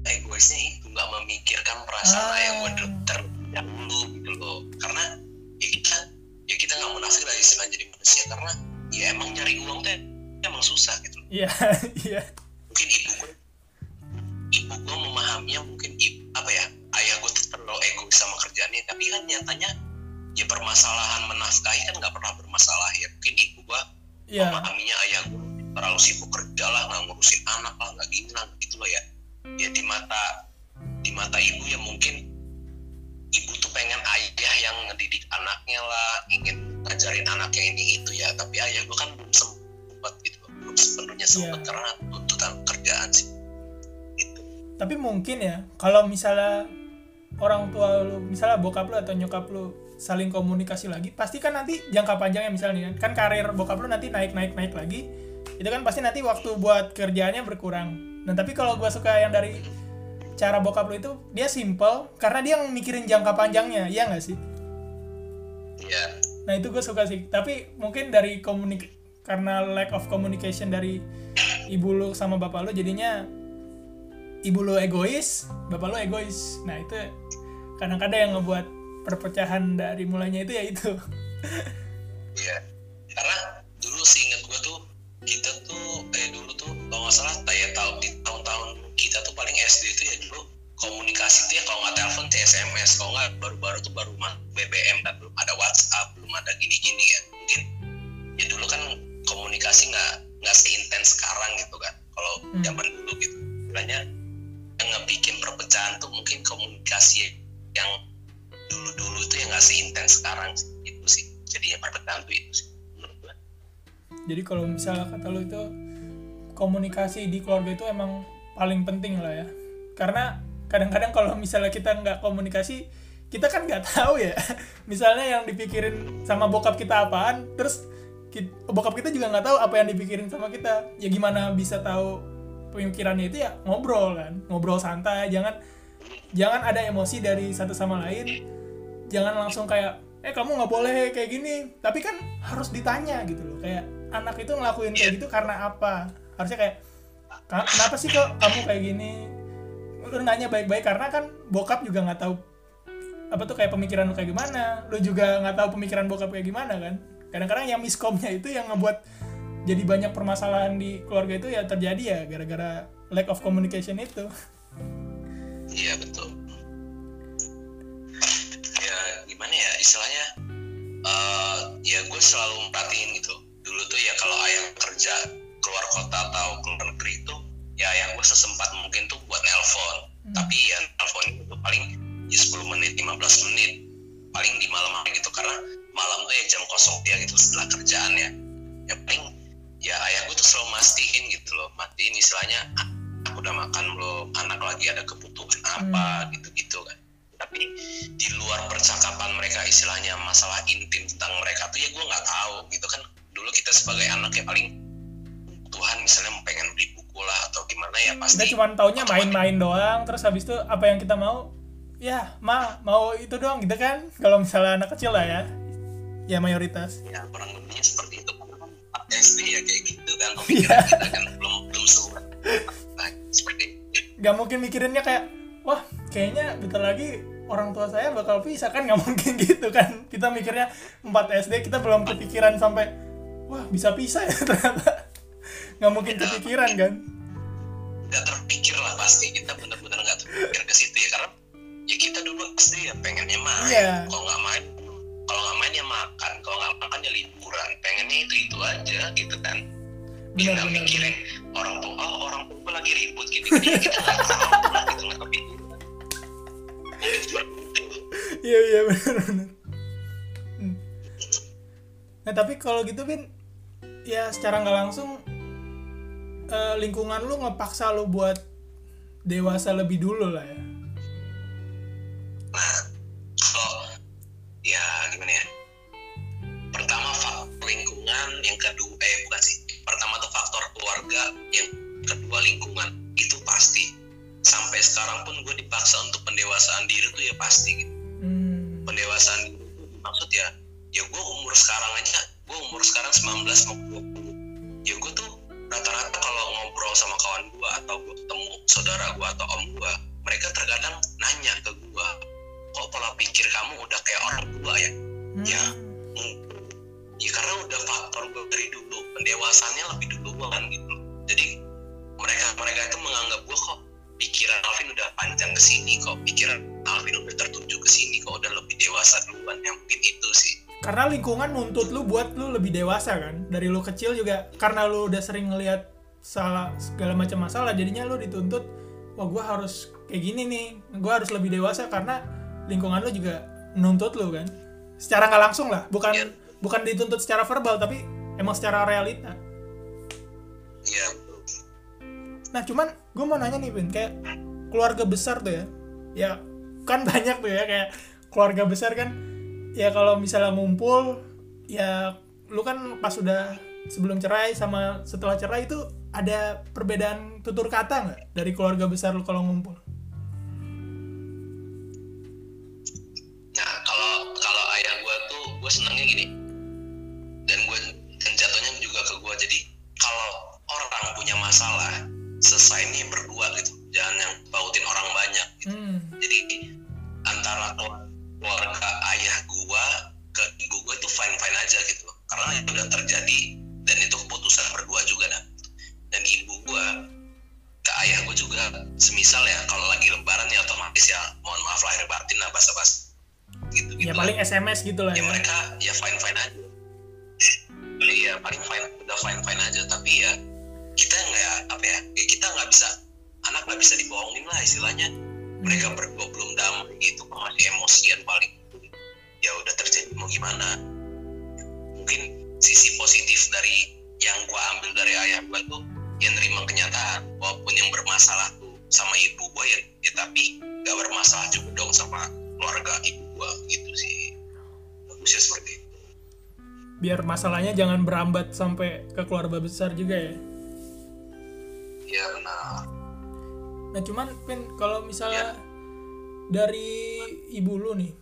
egoisnya itu nggak memikirkan perasaan Ah. ayah gua ter- terlebih dahulu gitu loh. Karena ya kita ya kita nggak munafik lah istilah jadi manusia karena ya emang nyari uang tuh emang susah gitu iya iya Mungkin kalau misalnya orang tua lu misalnya bokap lu atau nyokap lu saling komunikasi lagi pasti kan nanti jangka panjangnya misalnya kan karir bokap lu nanti naik naik naik lagi itu kan pasti nanti waktu buat kerjaannya berkurang nah tapi kalau gua suka yang dari cara bokap lu itu dia simple karena dia mikirin jangka panjangnya iya nggak sih ya Nah itu gue suka sih. Tapi mungkin dari komunik karena lack of communication dari ibu lu sama bapak lu jadinya ibu lu egois, bapak lu egois. Nah itu kadang-kadang yang ngebuat perpecahan dari mulainya itu ya itu. Iya. Karena dulu sih inget gue tuh kita tuh eh dulu tuh kalau nggak salah kayak tahun di tahun-tahun kita tuh paling SD tuh ya dulu komunikasi tuh ya kalau nggak telepon tuh SMS kalau nggak baru-baru tuh baru BBM kan belum ada WhatsApp belum ada gini-gini ya mungkin ya dulu kan komunikasi nggak nggak seintens sekarang gitu kan kalau Hmm. zaman dulu gitu makanya ngebikin perpecahan tuh mungkin komunikasi yang dulu-dulu tuh yang nggak seintens sekarang sih. itu sih jadi ya perpecahan tuh itu sih Jadi kalau misalnya kata lu itu komunikasi di keluarga itu emang paling penting lah ya. Karena kadang-kadang kalau misalnya kita nggak komunikasi kita kan nggak tahu ya. Misalnya yang dipikirin sama bokap kita apaan, terus ki- bokap kita juga nggak tahu apa yang dipikirin sama kita. Ya gimana bisa tahu pemikirannya itu ya ngobrol kan, ngobrol santai. Jangan jangan ada emosi dari satu sama lain. Jangan langsung kayak eh kamu nggak boleh kayak gini. Tapi kan harus ditanya gitu loh. Kayak anak itu ngelakuin kayak gitu karena apa? Harusnya kayak "Ka- kenapa sih kok kamu kayak gini? Lu nanya baik-baik karena kan bokap juga nggak tahu apa tuh kayak pemikiran lu kayak gimana lu juga nggak tahu pemikiran bokap kayak gimana kan kadang-kadang yang miskomnya itu yang ngebuat jadi banyak permasalahan di keluarga itu ya terjadi ya gara-gara lack of communication itu. Iya betul. Ya gimana ya istilahnya? Eh ya gue selalu merhatiin gitu. Dulu tuh ya kalau ayah kerja keluar kota atau keluar negeri itu ya ayah gue sesempat mungkin tuh buat nelpon. Hmm. tapi ya nelpon itu paling ya 10 menit 15 menit. Paling di malam hari gitu karena malam tuh ya jam kosong dia gitu setelah kerjaan ya. Ya paling ya ayah gue tuh selalu mastiin gitu loh mastiin istilahnya "Ah, aku udah makan belum? Anak lagi ada kebutuhan apa? Gitu-gitu kan. Tapi di luar percakapan mereka istilahnya masalah intim tentang mereka tuh ya gue nggak tahu gitu kan. Dulu kita sebagai anak ya paling Tuhan misalnya pengen beli buku lah atau gimana ya kita pasti cuma taunya main-main doang terus habis itu apa yang kita mau? Ya ma mau itu doang gitu kan kalau misalnya anak kecil lah ya. Ya mayoritas. Ya kurang lebihnya seperti itu SD ya kayak gitu kan pemikiran kita kan belum belum seluruh nah, seperti nggak mungkin mikirinnya kayak wah kayaknya bentar lagi orang tua saya bakal pisah. Kan nggak mungkin gitu kan. Kita mikirnya 4 SD kita belum kepikiran sampai wah bisa pisah ya ternyata. Nggak mungkin kepikiran kan. nggak terpikir lah pasti. Kita benar-benar nggak terpikir ke situ ya karena ya kita dulu SD ya pengennya main Iya. kalau nggak main kalau nggak main ya makan kalau nggak makan ya liburan. Pengennya itu itu aja gitu kan. Benar, benar, mikirin orang tua oh orang tua lagi ribut gini gini ya kita nggak tahu lah gitu nggak kepikiran Mungkin seperti itu. iya iya benar benar. Hmm. nah tapi kalau gitu bin ya secara nggak langsung eh, lingkungan lu ngepaksa lu buat dewasa lebih dulu lah ya. Nah, ya gimana ya? Pertama faktor lingkungan, yang kedua eh bukan sih. Pertama tuh faktor keluarga, yang kedua lingkungan. Itu pasti. Sampai sekarang pun gue dipaksa untuk pendewasaan diri tuh ya pasti gitu. hmm. Pendewasaan diri maksud ya, ya gue umur sekarang aja, gue umur sekarang 19 mau 20. Ya gue tuh rata-rata kalau ngobrol sama kawan gue atau gue ketemu saudara gue atau om gue, mereka terkadang nanya ke gue, kok pola pikir kamu udah kayak orang tua ya? Hmm. Ya. Ya karena udah faktor gue dari dulu, pendewasannya lebih duluan gitu. Jadi mereka mereka itu menganggap gue kok pikiran Alvin udah panjang ke sini kok, pikiran Alvin udah tertuju ke sini kok udah lebih dewasa duluan. Yang mungkin itu sih. karena lingkungan nuntut lu buat lu lebih dewasa kan dari lu kecil juga karena lu udah sering ngelihat salah segala macam masalah jadinya lu dituntut wah gua harus kayak gini nih gua harus lebih dewasa karena lingkungan lu juga nuntut lu kan? Secara nggak langsung lah bukan Iya. bukan dituntut secara verbal tapi emang secara realita. Iya nah cuman gue mau nanya nih Bin kayak keluarga besar tuh ya ya kan banyak tuh ya kayak keluarga besar kan ya kalau misalnya ngumpul ya lu kan pas udah sebelum cerai sama setelah cerai itu ada perbedaan tutur kata nggak dari keluarga besar lu kalau ngumpul gue senangnya gini. Dan gue dan jatuhnya juga ke gue jadi kalau orang punya masalah selesainya berdua gitu. Jangan yang bautin orang banyak gitu. hmm. jadi antara keluarga ayah gue ke ibu gue itu fine fine aja gitu. Karena itu udah terjadi dan itu keputusan berdua juga dah dan ibu gue ke ayah gue juga semisal ya kalau lagi lebaran ya otomatis ya mohon maaf lahir batin lah bahasa bahasa ya paling sms gitu lah ya ya. mereka ya fine fine aja. Iya paling fine udah fine fine aja. Tapi ya kita nggak apa ya, ya kita nggak bisa anak nggak bisa dibohongin lah istilahnya. Mereka berdua belum damai gitu masih emosian paling. Ya udah terjadi mau gimana? Mungkin sisi positif dari yang gua ambil dari ayah gua tuh yang nerima kenyataan walaupun yang bermasalah tuh sama ibu gua ya, ya tapi gak bermasalah juga dong sama keluarga ibu gua gitu sih. Bagusnya seperti itu. Biar masalahnya jangan berambat sampai ke keluarga besar juga ya. Ya benar. Nah cuman Pin kalau misalnya dari ibu lu nih,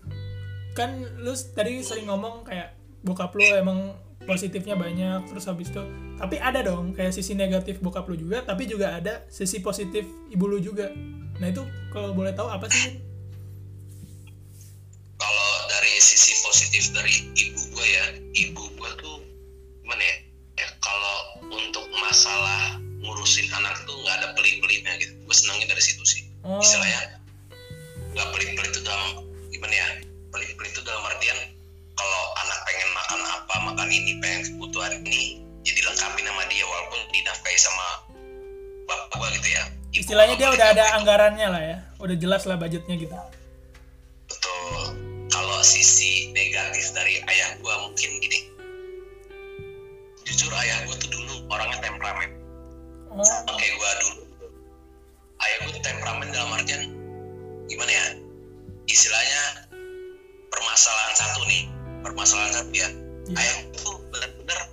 kan lu tadi sering ngomong kayak bokap lu emang positifnya banyak terus habis itu tapi ada dong kayak sisi negatif bokap lu juga tapi juga ada sisi positif ibu lu juga. Nah itu kalau boleh tahu apa sih? Kalau dari sisi positif dari ibu gue ya ibu gue tuh gimana ya, ya kalau untuk masalah ngurusin anak tuh nggak ada pelit-pelitnya gitu. Gue senangnya dari situ sih. Oh. Istilahnya nggak pelit-pelit itu dalam gimana ya? Pelit-pelit itu dalam artian kalau anak pengen makan apa makan ini pengen kebutuhan ini ya dilengkapi sama dia walaupun dinafkahi sama bapak gue gitu ya. Ibu istilahnya dia udah ada paling anggarannya lah ya. Udah jelas lah budgetnya gitu. Kalau sisi negatif dari ayah gua mungkin gini. Jujur ayah gua tuh dulu orangnya temperamen. oh Kayak gua dulu. Ayah tuh temperamen dalam artian gimana ya? istilahnya permasalahan satu nih permasalahan satu ya Iya. ayah tuh benar-benar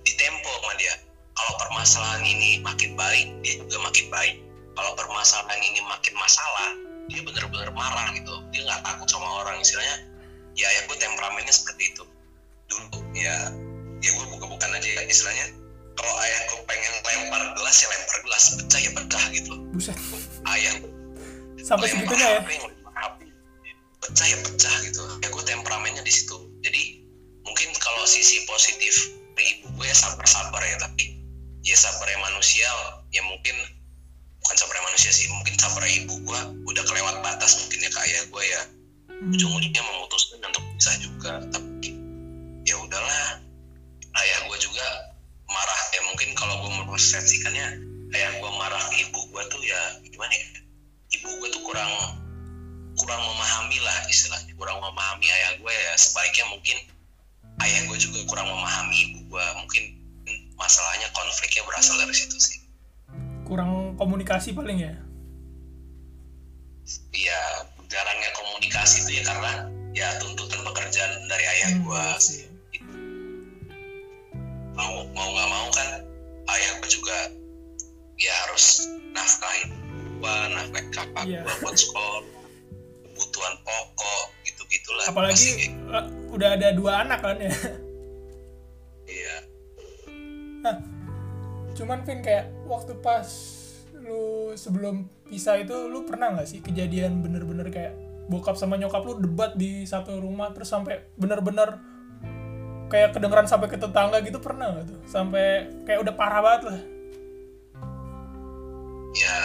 ditempo sama dia kalau permasalahan ini makin baik dia juga makin baik kalau permasalahan ini makin masalah dia benar-benar marah gitu dia nggak takut sama orang istilahnya ya ayah gue temperamennya seperti itu. Dulu ya ya gue buka-bukan aja ya istilahnya. Kalau ayah gue pengen lempar gelas ya lempar gelas pecah ya pecah gitu buset. Ayah. Sampai segitunya ya? HP. pecah ya pecah gitu ya gue temperamennya di situ. Jadi mungkin kalau sisi positif dari ibu gue ya sabar-sabar ya tapi ya sabarnya manusia ya mungkin bukan sabarnya manusia sih mungkin sabarnya ibu gue udah kelewat batas mungkin ya kayak gue ya Hmm. ujung-ujungnya memutuskan untuk bisa juga tapi ya udahlah. Ayah gue juga marah ya mungkin kalau gue mempersepsikannya ayah gue marah ke ibu gue tuh ya gimana ya? Ibu gue tuh kurang kurang memahami lah istilahnya kurang memahami ayah gue ya. Sebaiknya mungkin ayah gue juga kurang memahami ibu gue mungkin masalahnya konfliknya berasal dari situ sih. Kurang komunikasi paling ya? Ya jarangnya komunikasi itu ya karena ya tuntutan pekerjaan dari ayah Hmm, gue sih. mau mau nggak mau kan ayah gue juga ya harus nafkahin gua nafkahin kakak Iya. gua buat sekolah kebutuhan pokok gitu gitulah apalagi eh, udah ada dua anak kan ya? Iya. Nah, cuman Vin kayak waktu pas lu sebelum pisah itu lu pernah nggak sih kejadian bener-bener kayak bokap sama nyokap lu debat di satu rumah terus sampai bener-bener kayak kedengeran sampai ke tetangga gitu pernah nggak tuh? Sampai kayak udah parah banget lah. Ya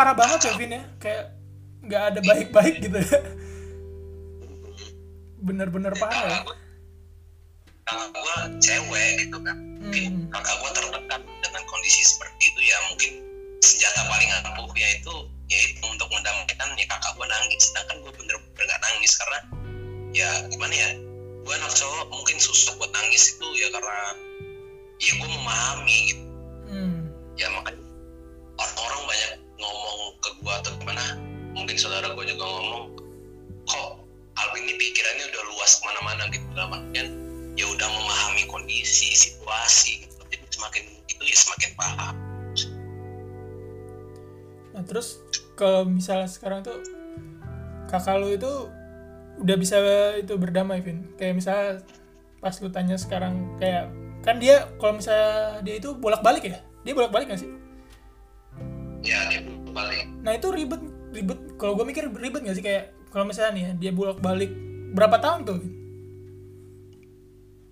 parah banget ya. Vin ya kayak nggak ada baik-baik gitu ya bener-bener parah ya kakak gue kakak gue cewek gitu kan mungkin Hmm. kakak gue tertekan dengan kondisi seperti itu ya mungkin senjata paling ampuhnya itu yaitu untuk mendamaikan ya kakak gue nangis sedangkan gue bener-bener gak nangis karena ya gimana ya gue anak cowok mungkin susah buat nangis itu ya karena ya gue memahami gitu Hmm. ya makanya orang-orang banyak ngomong ke gue atau gimana mungkin saudara gue juga ngomong kok Alvin ini pikirannya udah luas ke mana-mana gitu dalam artian ya udah memahami kondisi situasi gitu. Jadi semakin itu ya semakin paham. Nah terus kalau misalnya sekarang tuh kakak lu itu udah bisa itu berdamai Vin? Kayak misalnya pas lu tanya sekarang kayak kan dia kalau misalnya dia itu bolak-balik ya? Dia bolak-balik gak sih? Ya dia balik. Nah itu ribet ribet. Kalau gue mikir ribet gak sih? Kayak kalau misalnya nih ya, dia bolak-balik berapa tahun tuh?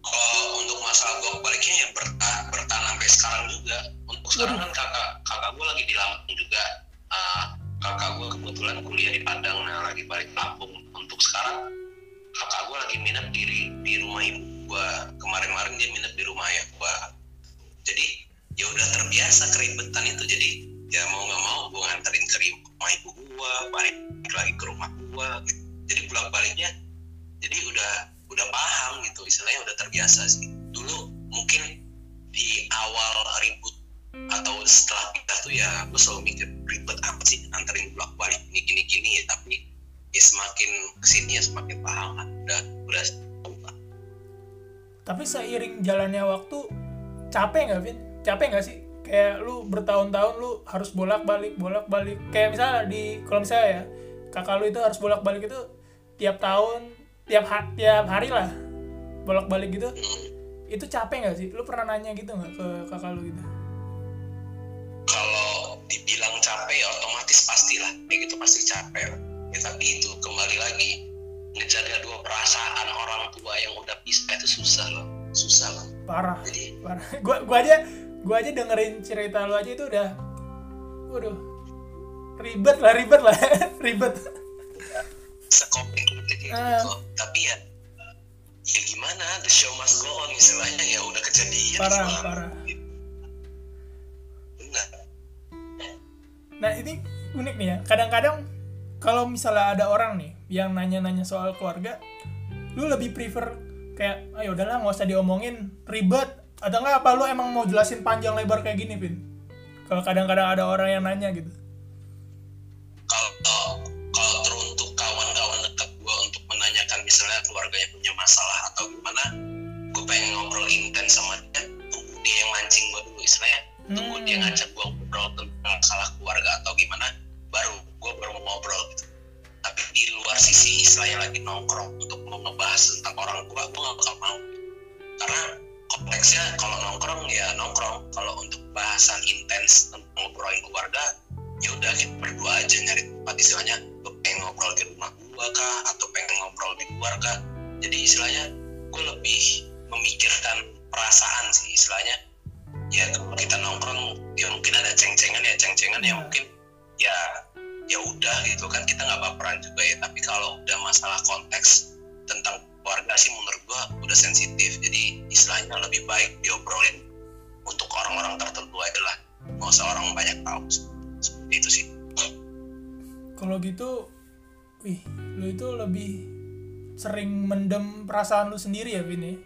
Kalau untuk masalah gue baliknya ya bertahan, bertahan sampai sekarang juga. Untuk sekarang kan kakak kakak gue lagi di Lampung juga. Ah, kakak gue kebetulan kuliah di Padang nah lagi balik Lampung. Untuk sekarang kakak gue lagi minat di di rumah ibu gue kemarin-kemarin dia minat di rumah ayah gue jadi ya udah terbiasa keribetan itu. Jadi ya mau nggak mau gue nganterin ke rumah ibu gue balik lagi ke rumah gue gitu. jadi bolak baliknya jadi udah udah paham gitu istilahnya udah terbiasa sih. Dulu mungkin di awal ribut atau setelah pindah tuh ya gue selalu mikir ribet apa sih anterin bolak balik ini gini gini ya? Tapi ya semakin ke sini ya semakin paham lah udah udah tapi seiring jalannya waktu capek nggak Vin? Capek nggak sih kayak lu bertahun-tahun lu harus bolak-balik bolak-balik. Kayak misalnya di kalau misalnya ya kakak lu itu harus bolak-balik itu tiap tahun tiap ha- tiap hari lah. Bolak-balik gitu. Itu capek nggak sih? Lu pernah nanya gitu nggak ke kakak lu gitu? Kalau dibilang capek ya otomatis pastilah. Kayak gitu pasti capek ya tapi itu kembali lagi ngejaga dua perasaan orang tua yang udah pisah itu susah loh. Susah loh. Parah. Jadi parah. Gua gua aja gua aja dengerin cerita lu aja itu udah waduh ribet lah ribet lah ribet sekomplikated gitu Ah. kok. tapi ya ya gimana the show must go on istilahnya ya udah kejadian Parah, gimana? parah. Benar. Nah ini unik nih ya. Kadang-kadang kalau misalnya ada orang nih yang nanya-nanya soal keluarga, lu lebih prefer kayak, ayo udahlah nggak usah diomongin ribet atau enggak apa lu emang mau jelasin panjang lebar kayak gini, Vin? Kalau kadang-kadang ada orang yang nanya gitu. kalau kalau teruntuk kawan-kawan dekat gue untuk menanyakan misalnya keluarganya punya masalah atau gimana gue pengen ngobrol intens sama dia tunggu dia yang mancing gue dulu istilahnya tunggu Hmm. dia ngajak gue ngobrol tentang masalah keluarga atau gimana baru gue baru mau ngobrol gitu tapi di luar sisi istilahnya lagi nongkrong untuk mau ngebahas tentang orang tua gue gak bakal mau karena konteksnya kalau nongkrong ya nongkrong. Kalau untuk bahasan intens tentang ngobrolin keluarga ya udah kita berdua aja nyari tempat. Istilahnya gue pengen ngobrol di rumah gue kah? Atau pengen ngobrol di luar kah? Jadi istilahnya gue lebih memikirkan perasaan sih. Istilahnya ya kalau kita nongkrong ya mungkin ada ceng-cengan ya ceng-cengan ya Hmm. mungkin ya ya udah gitu kan. Kita nggak baperan juga ya. Tapi kalau udah masalah konteks tentang keluarga sih menurut gua udah sensitif. Jadi istilahnya lebih baik diobrolin untuk orang-orang tertentu aja lah. Nggak usah orang banyak tahu. Seperti itu sih. Kalau gitu, wih, lu itu lebih sering mendem perasaan lu sendiri ya, Vin ya?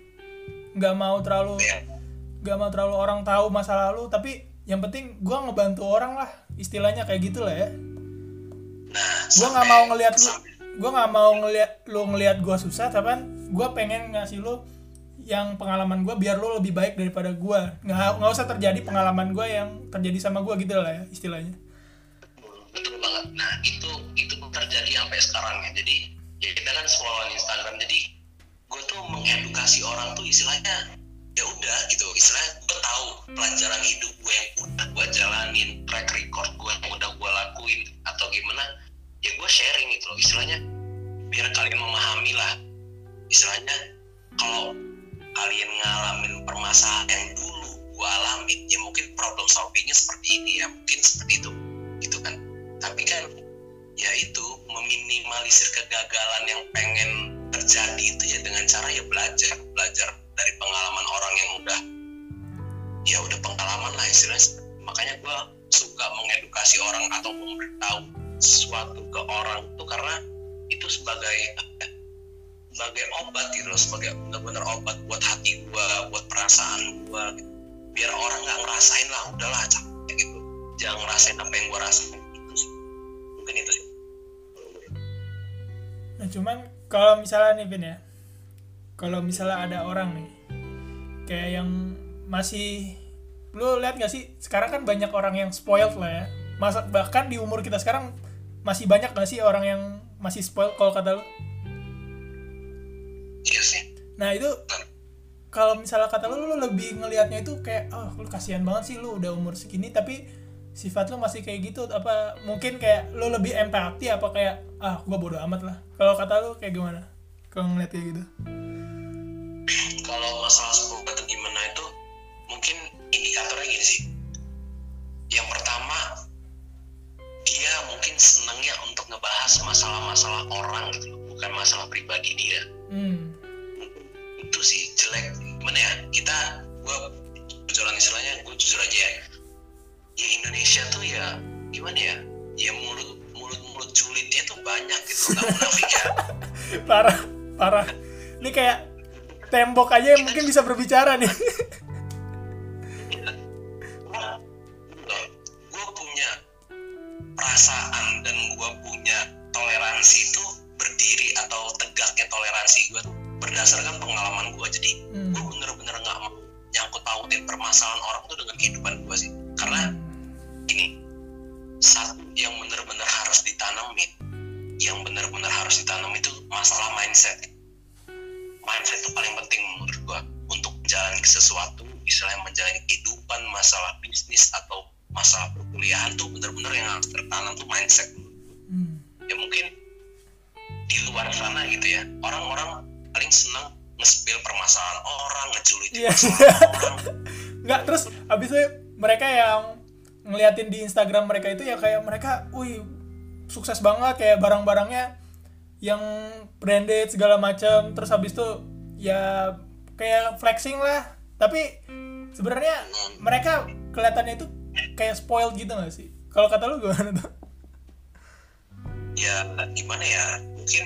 Nggak mau terlalu ya nggak mau terlalu orang tahu masa lalu tapi yang penting gua ngebantu orang lah istilahnya kayak gitu lah ya. Nah Gua nggak mau ngeliat lu gue nggak mau ngeliat lu ngeliat gue susah tapi gue pengen ngasih lu yang pengalaman gue biar lu lebih baik daripada gue nggak nggak usah terjadi pengalaman gue yang terjadi sama gue gitu lah ya istilahnya. Betul banget. Nah itu itu terjadi sampai sekarang ya. Jadi ya kita kan followan Instagram. Jadi gue tuh mengedukasi orang tuh istilahnya ya udah gitu. Istilahnya gue tahu pelajaran hidup gue yang udah gue jalanin track record gue yang udah gue lakuin atau gimana ya gue sharing gitu loh. Istilahnya biar kalian memahami lah. Istilahnya kalau kalian ngalamin permasalahan yang dulu gue alamin ya mungkin problem solvingnya seperti ini ya mungkin seperti itu. Gitu kan. Tapi kan ya itu meminimalisir kegagalan yang pengen terjadi itu ya dengan cara ya belajar belajar dari pengalaman orang yang udah ya udah pengalaman lah istilahnya. Makanya gue suka mengedukasi orang atau memberitahu sesuatu ke orang itu karena itu sebagai sebagai obat gitu loh sebagai benar-benar obat buat hati gue buat perasaan gue gitu. biar orang nggak ngerasain lah udahlah capek gitu. Jangan ngerasain apa yang gue rasain. Itu sih. Mungkin itu sih. Nah cuman kalau misalnya nih Vin ya. Kalau misalnya ada orang nih kayak yang masih lu lihat gak sih? Sekarang kan banyak orang yang spoiled lah ya. Masa bahkan di umur kita sekarang masih banyak gak sih orang yang masih spoiled kalau kata lu? Iya sih. Nah itu kalau misalnya kata lu, lu lebih ngelihatnya itu kayak oh lu kasihan banget sih lu udah umur segini tapi sifat lu masih kayak gitu apa mungkin kayak lu lebih empati apa kayak ah gua bodo amat lah. Kalau kata lu kayak gimana? Kalau ngeliat kayak gitu? Kalau masalah spoke atau gimana itu mungkin indikatornya gini sih. Yang pertama ngebahas masalah-masalah orang gitu bukan masalah pribadi dia. Hmm. Itu sih jelek. Gimana ya? Kita gue jalan istilahnya gue jujur aja ya. Ya Indonesia tuh ya gimana ya? Ya mulut mulut mulut julidnya tuh banyak gitu nggak munafik ya parah parah. Ini kayak tembok aja yang mungkin bisa berbicara nih. Gue punya perasaan dan gue punya toleransi itu berdiri atau tegaknya toleransi gue berdasarkan pengalaman gue jadi Hmm. gue bener-bener nggak mau nyangkut pautin permasalahan orang tuh dengan kehidupan gue sih karena ini satu yang benar-benar harus ditanamin yang benar-benar harus ditanam itu masalah mindset mindset itu paling penting menurut gua untuk menjalani sesuatu misalnya menjalani kehidupan masalah bisnis atau masalah perkuliahan tuh benar-benar yang harus tertanam tuh mindset. Ya mungkin di luar sana gitu ya. Orang-orang paling senang nge-spill permasalahan orang ngejulitin Iya. masalah orang. Nggak terus habis itu mereka yang ngeliatin di Instagram mereka itu ya kayak mereka wih sukses banget kayak barang-barangnya yang branded segala macam terus habis itu ya kayak flexing lah. Tapi sebenarnya mereka kelihatannya itu kayak spoiled gitu gak sih? Kalau kata lu gimana tuh ya gimana ya mungkin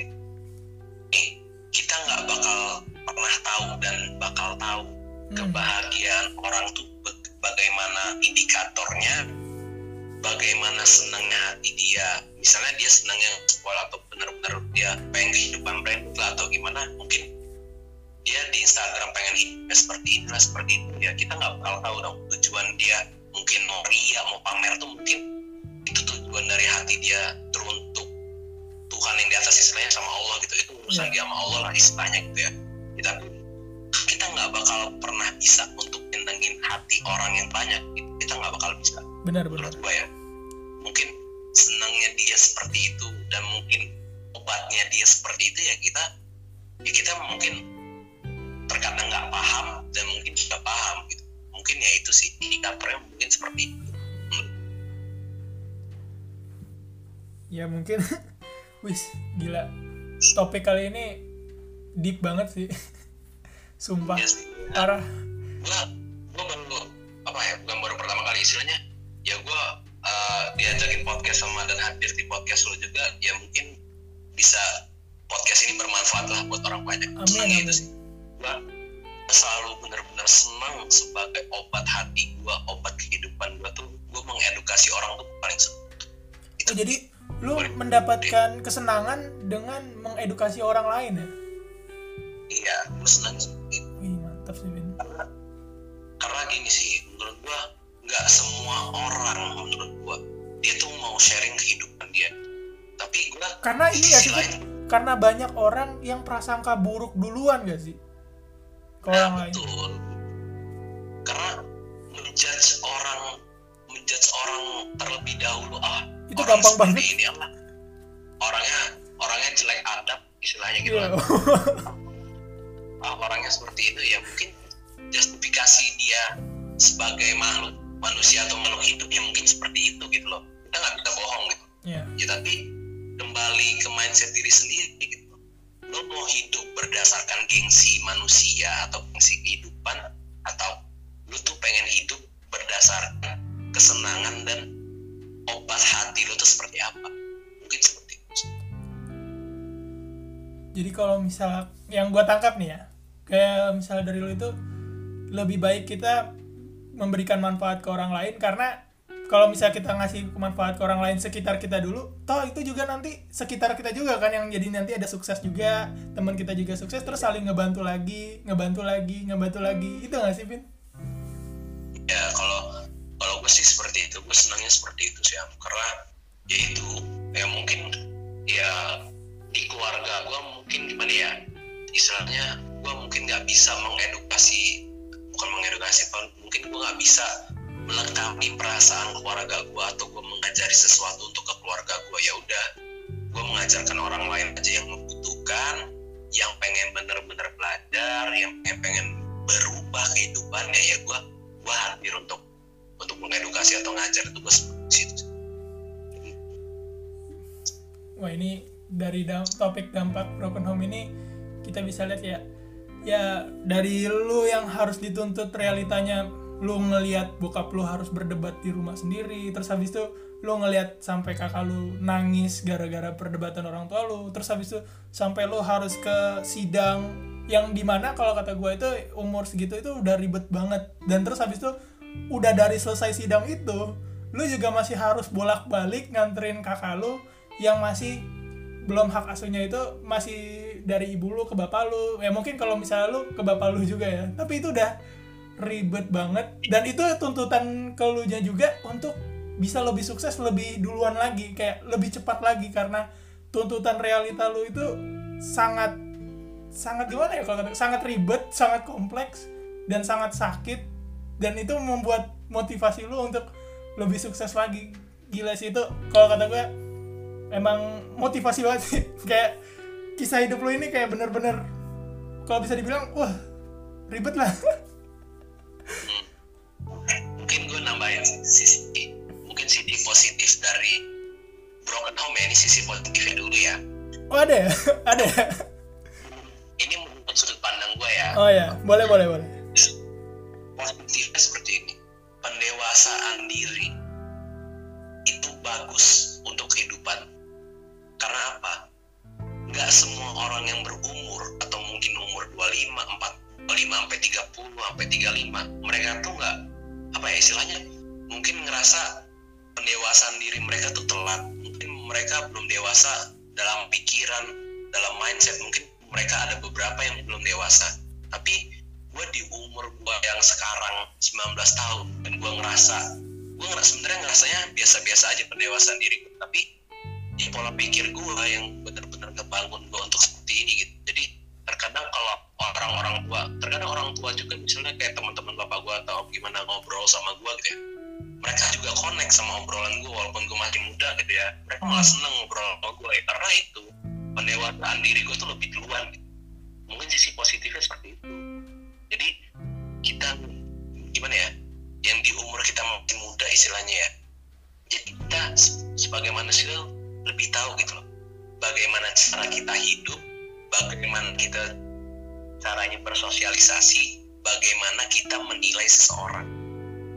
nih kita nggak bakal pernah tahu dan bakal tahu Hmm. kebahagiaan orang tuh ba- bagaimana indikatornya bagaimana senangnya hati dia. Misalnya dia senangnya sekolah atau benar-benar dia pengen kehidupan brand lah atau gimana mungkin dia di Instagram pengen hidupnya seperti inilah seperti itu. Ya kita nggak bakal tahu dong tujuan dia. Mungkin mau ria mau pamer tuh mungkin itu tujuan dari hati dia teruntuk Tuhan yang di atas istilahnya sama Allah gitu. Itu urusan Iya. dia sama Allah lah istilahnya gitu ya. Tapi kita nggak bakal pernah bisa untuk nyenengin hati orang yang banyak gitu. kita nggak bakal bisa. Benar benar. Menurut gue ya mungkin senangnya dia seperti itu dan mungkin obatnya dia seperti itu ya kita ya kita mungkin terkadang nggak paham dan mungkin sudah paham gitu. Mungkin ya itu sih indikatornya mungkin seperti itu. Ya mungkin wis gila. Topik kali ini deep banget sih. Sumpah. Ya sih. Parah gua gua baru apa ya bukan baru pertama kali istilahnya ya gua uh, diajakin podcast sama dan hadir di podcast lo juga ya mungkin bisa podcast ini bermanfaat lah buat orang banyak. Amin, Senangnya itu sih gua selalu benar-benar senang sebagai obat hati gua obat kehidupan gua tuh gua mengedukasi orang tuh paling senang. Oh jadi lu mendapatkan kesenangan dengan mengedukasi orang lain ya? Iya gua senang itu. wih mantap sih Vin. Karena karena gini sih menurut gua nggak semua orang menurut gua dia tuh mau sharing kehidupan dia. Tapi gua karena ini ya sih lain karena banyak orang yang prasangka buruk duluan gak sih? Ke orang nah, lain. betul. Karena menjudge orang menjudge orang terlebih dahulu ah Itu orang gampang banget. ini apa orangnya orangnya jelek adab istilahnya gitu Iya. kan ah orangnya seperti itu ya mungkin justifikasi dia sebagai makhluk manusia atau makhluk hidup ya mungkin seperti itu gitu loh kita nggak bisa bohong gitu Iya. ya tapi kembali ke mindset diri sendiri gitu lo mau hidup berdasarkan gengsi manusia atau gengsi kehidupan atau lo tuh pengen hidup berdasarkan kesenangan dan obat hati lo tuh seperti apa? Mungkin seperti itu. Jadi kalau misal yang gua tangkap nih ya kayak misalnya dari lu itu lebih baik kita memberikan manfaat ke orang lain karena kalau misalnya kita ngasih manfaat ke orang lain sekitar kita dulu toh itu juga nanti sekitar kita juga kan yang jadi nanti ada sukses juga teman kita juga sukses terus saling ngebantu lagi ngebantu lagi ngebantu lagi. Itu gak sih Vin? ya kalau kalau gue sih seperti itu gue senangnya seperti itu sih karena ya itu ya mungkin ya di keluarga gue mungkin gimana ya istilahnya gue mungkin nggak bisa mengedukasi bukan mengedukasi mungkin gue nggak bisa melengkapi perasaan keluarga gue atau gue mengajari sesuatu untuk ke keluarga gue ya udah gue mengajarkan orang lain aja yang membutuhkan yang pengen bener-bener belajar yang pengen berubah kehidupannya ya gue gue hadir untuk untuk mengedukasi atau ngajar itu gue situ. Wah ini dari dam- topik dampak broken home ini kita bisa lihat ya. Ya dari lu yang harus dituntut realitanya lu ngelihat bokap lu harus berdebat di rumah sendiri terus habis itu lu ngelihat sampai kakak lu nangis gara-gara perdebatan orang tua lu terus habis itu sampai lu harus ke sidang yang di mana kalau kata gue itu umur segitu itu udah ribet banget. Dan terus habis itu udah dari selesai sidang itu lu juga masih harus bolak-balik nganterin kakak lu yang masih belum hak asuhnya itu masih dari ibu lu ke bapak lu. Ya mungkin kalau misalnya lu ke bapak lu juga ya. Tapi itu udah ribet banget. Dan itu tuntutan ke lu nya juga untuk bisa lebih sukses lebih duluan lagi kayak lebih cepat lagi. Karena tuntutan realita lu itu sangat sangat gimana ya kalau sangat ribet sangat kompleks dan sangat sakit dan itu membuat motivasi lu untuk lebih sukses lagi. Gila sih itu kalau kata gue emang motivasi banget sih. Kayak kisah hidup lu ini kayak bener-bener kalau bisa dibilang wah ribet lah. Mungkin gue nambahin sisi mungkin sisi positif dari broken home ya ini sisi positifnya dulu ya. Oh ada ya? Ada ya? Ini menurut sudut pandang gue ya. Oh ya boleh boleh boleh diri itu bagus untuk kehidupan. Karena apa? Nggak semua orang yang berumur atau mungkin umur 25, 45 sampai 30 sampai 35 mereka tuh nggak apa ya istilahnya? Mungkin ngerasa pendewasaan diri mereka tuh telat. Mungkin mereka belum dewasa dalam pikiran dalam mindset. Mungkin mereka ada beberapa yang belum dewasa. Tapi gue di umur gue yang sekarang 19 tahun dan gue ngerasa gue ngerasa sebenarnya ngerasanya biasa-biasa aja pendewasaan diri gue tapi ya pola pikir gue yang benar-benar ngebangun gue untuk seperti ini gitu. Jadi terkadang kalau orang-orang tua terkadang orang tua juga misalnya kayak teman-teman bapak gue atau gimana ngobrol sama gue gitu ya mereka juga connect sama obrolan gue walaupun gue masih muda gitu ya. Mereka malah seneng ngobrol sama gue ya karena itu pendewasaan diri gue tuh lebih duluan gitu. mungkin sisi positifnya seperti itu. Jadi kita gimana ya yang di umur kita masih muda istilahnya ya. Jadi kita sebagai manusia lebih tahu gitu loh bagaimana cara kita hidup bagaimana kita caranya bersosialisasi bagaimana kita menilai seseorang.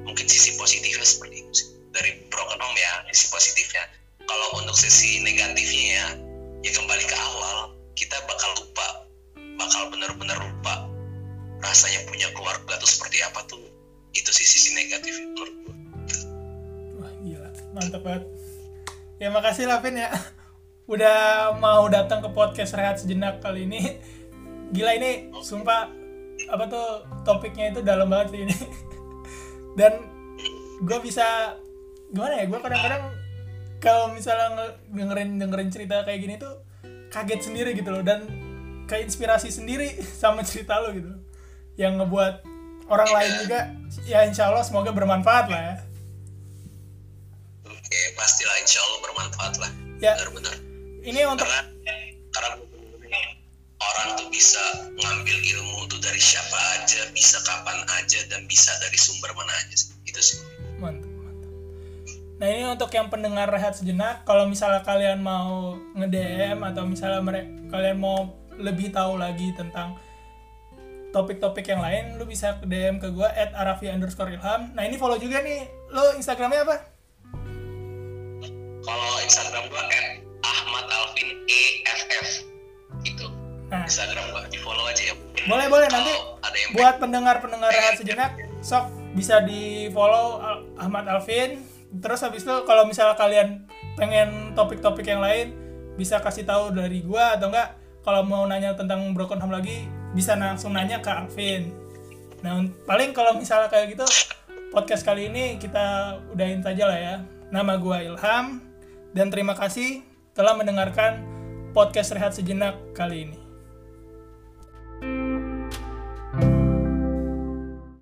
Mungkin sisi positifnya seperti itu sih. Dari broken ya sisi positifnya. Kalau untuk sisi negatifnya ya ya kembali ke awal kita bakal lupa bakal benar-benar lupa rasanya punya keluarga tuh seperti apa tuh itu sih sisi negatif menurut gue wah gila. Mantap banget. Ya makasih lah Vin ya. Udah mau datang ke podcast rehat sejenak kali ini. Gila ini sumpah apa tuh topiknya itu dalam banget sih ini. Dan gue bisa gimana ya gue kadang-kadang kalau misalnya dengerin dengerin cerita kayak gini tuh kaget sendiri gitu loh. Dan keinspirasi sendiri sama cerita lo gitu yang ngebuat orang lain juga ya insya Allah semoga bermanfaat lah ya. Oke pastilah insya Allah bermanfaat lah. Ya. Benar-benar. Ini untuk karena karena orang tuh bisa ngambil ilmu tuh dari siapa aja bisa kapan aja dan bisa dari sumber mana aja itu sih. Mantap mantap. Nah ini untuk yang pendengar rehat sejenak kalau misalnya kalian mau nge-DM atau misalnya mereka kalian mau lebih tahu lagi tentang topik-topik yang lain lu bisa ke DM ke gue at arafi underscore ilham. Nah ini follow juga nih. Lo instagramnya apa? Kalau Instagram gua at Ahmad Alvin EFF gitu. Nah. Instagram gua di follow aja ya. Boleh boleh. Nanti ada yang buat pendengar-pendengar rehat sejenak sok bisa di follow Ahmad Alvin. Terus habis itu kalau misalnya kalian pengen topik-topik yang lain bisa kasih tahu dari gua atau enggak. Kalau mau nanya tentang broken home lagi bisa langsung nanya ke Alvin nah paling kalau misalnya kayak gitu podcast kali ini kita udahin saja lah ya. Nama gua Ilham dan terima kasih telah mendengarkan podcast rehat sejenak kali ini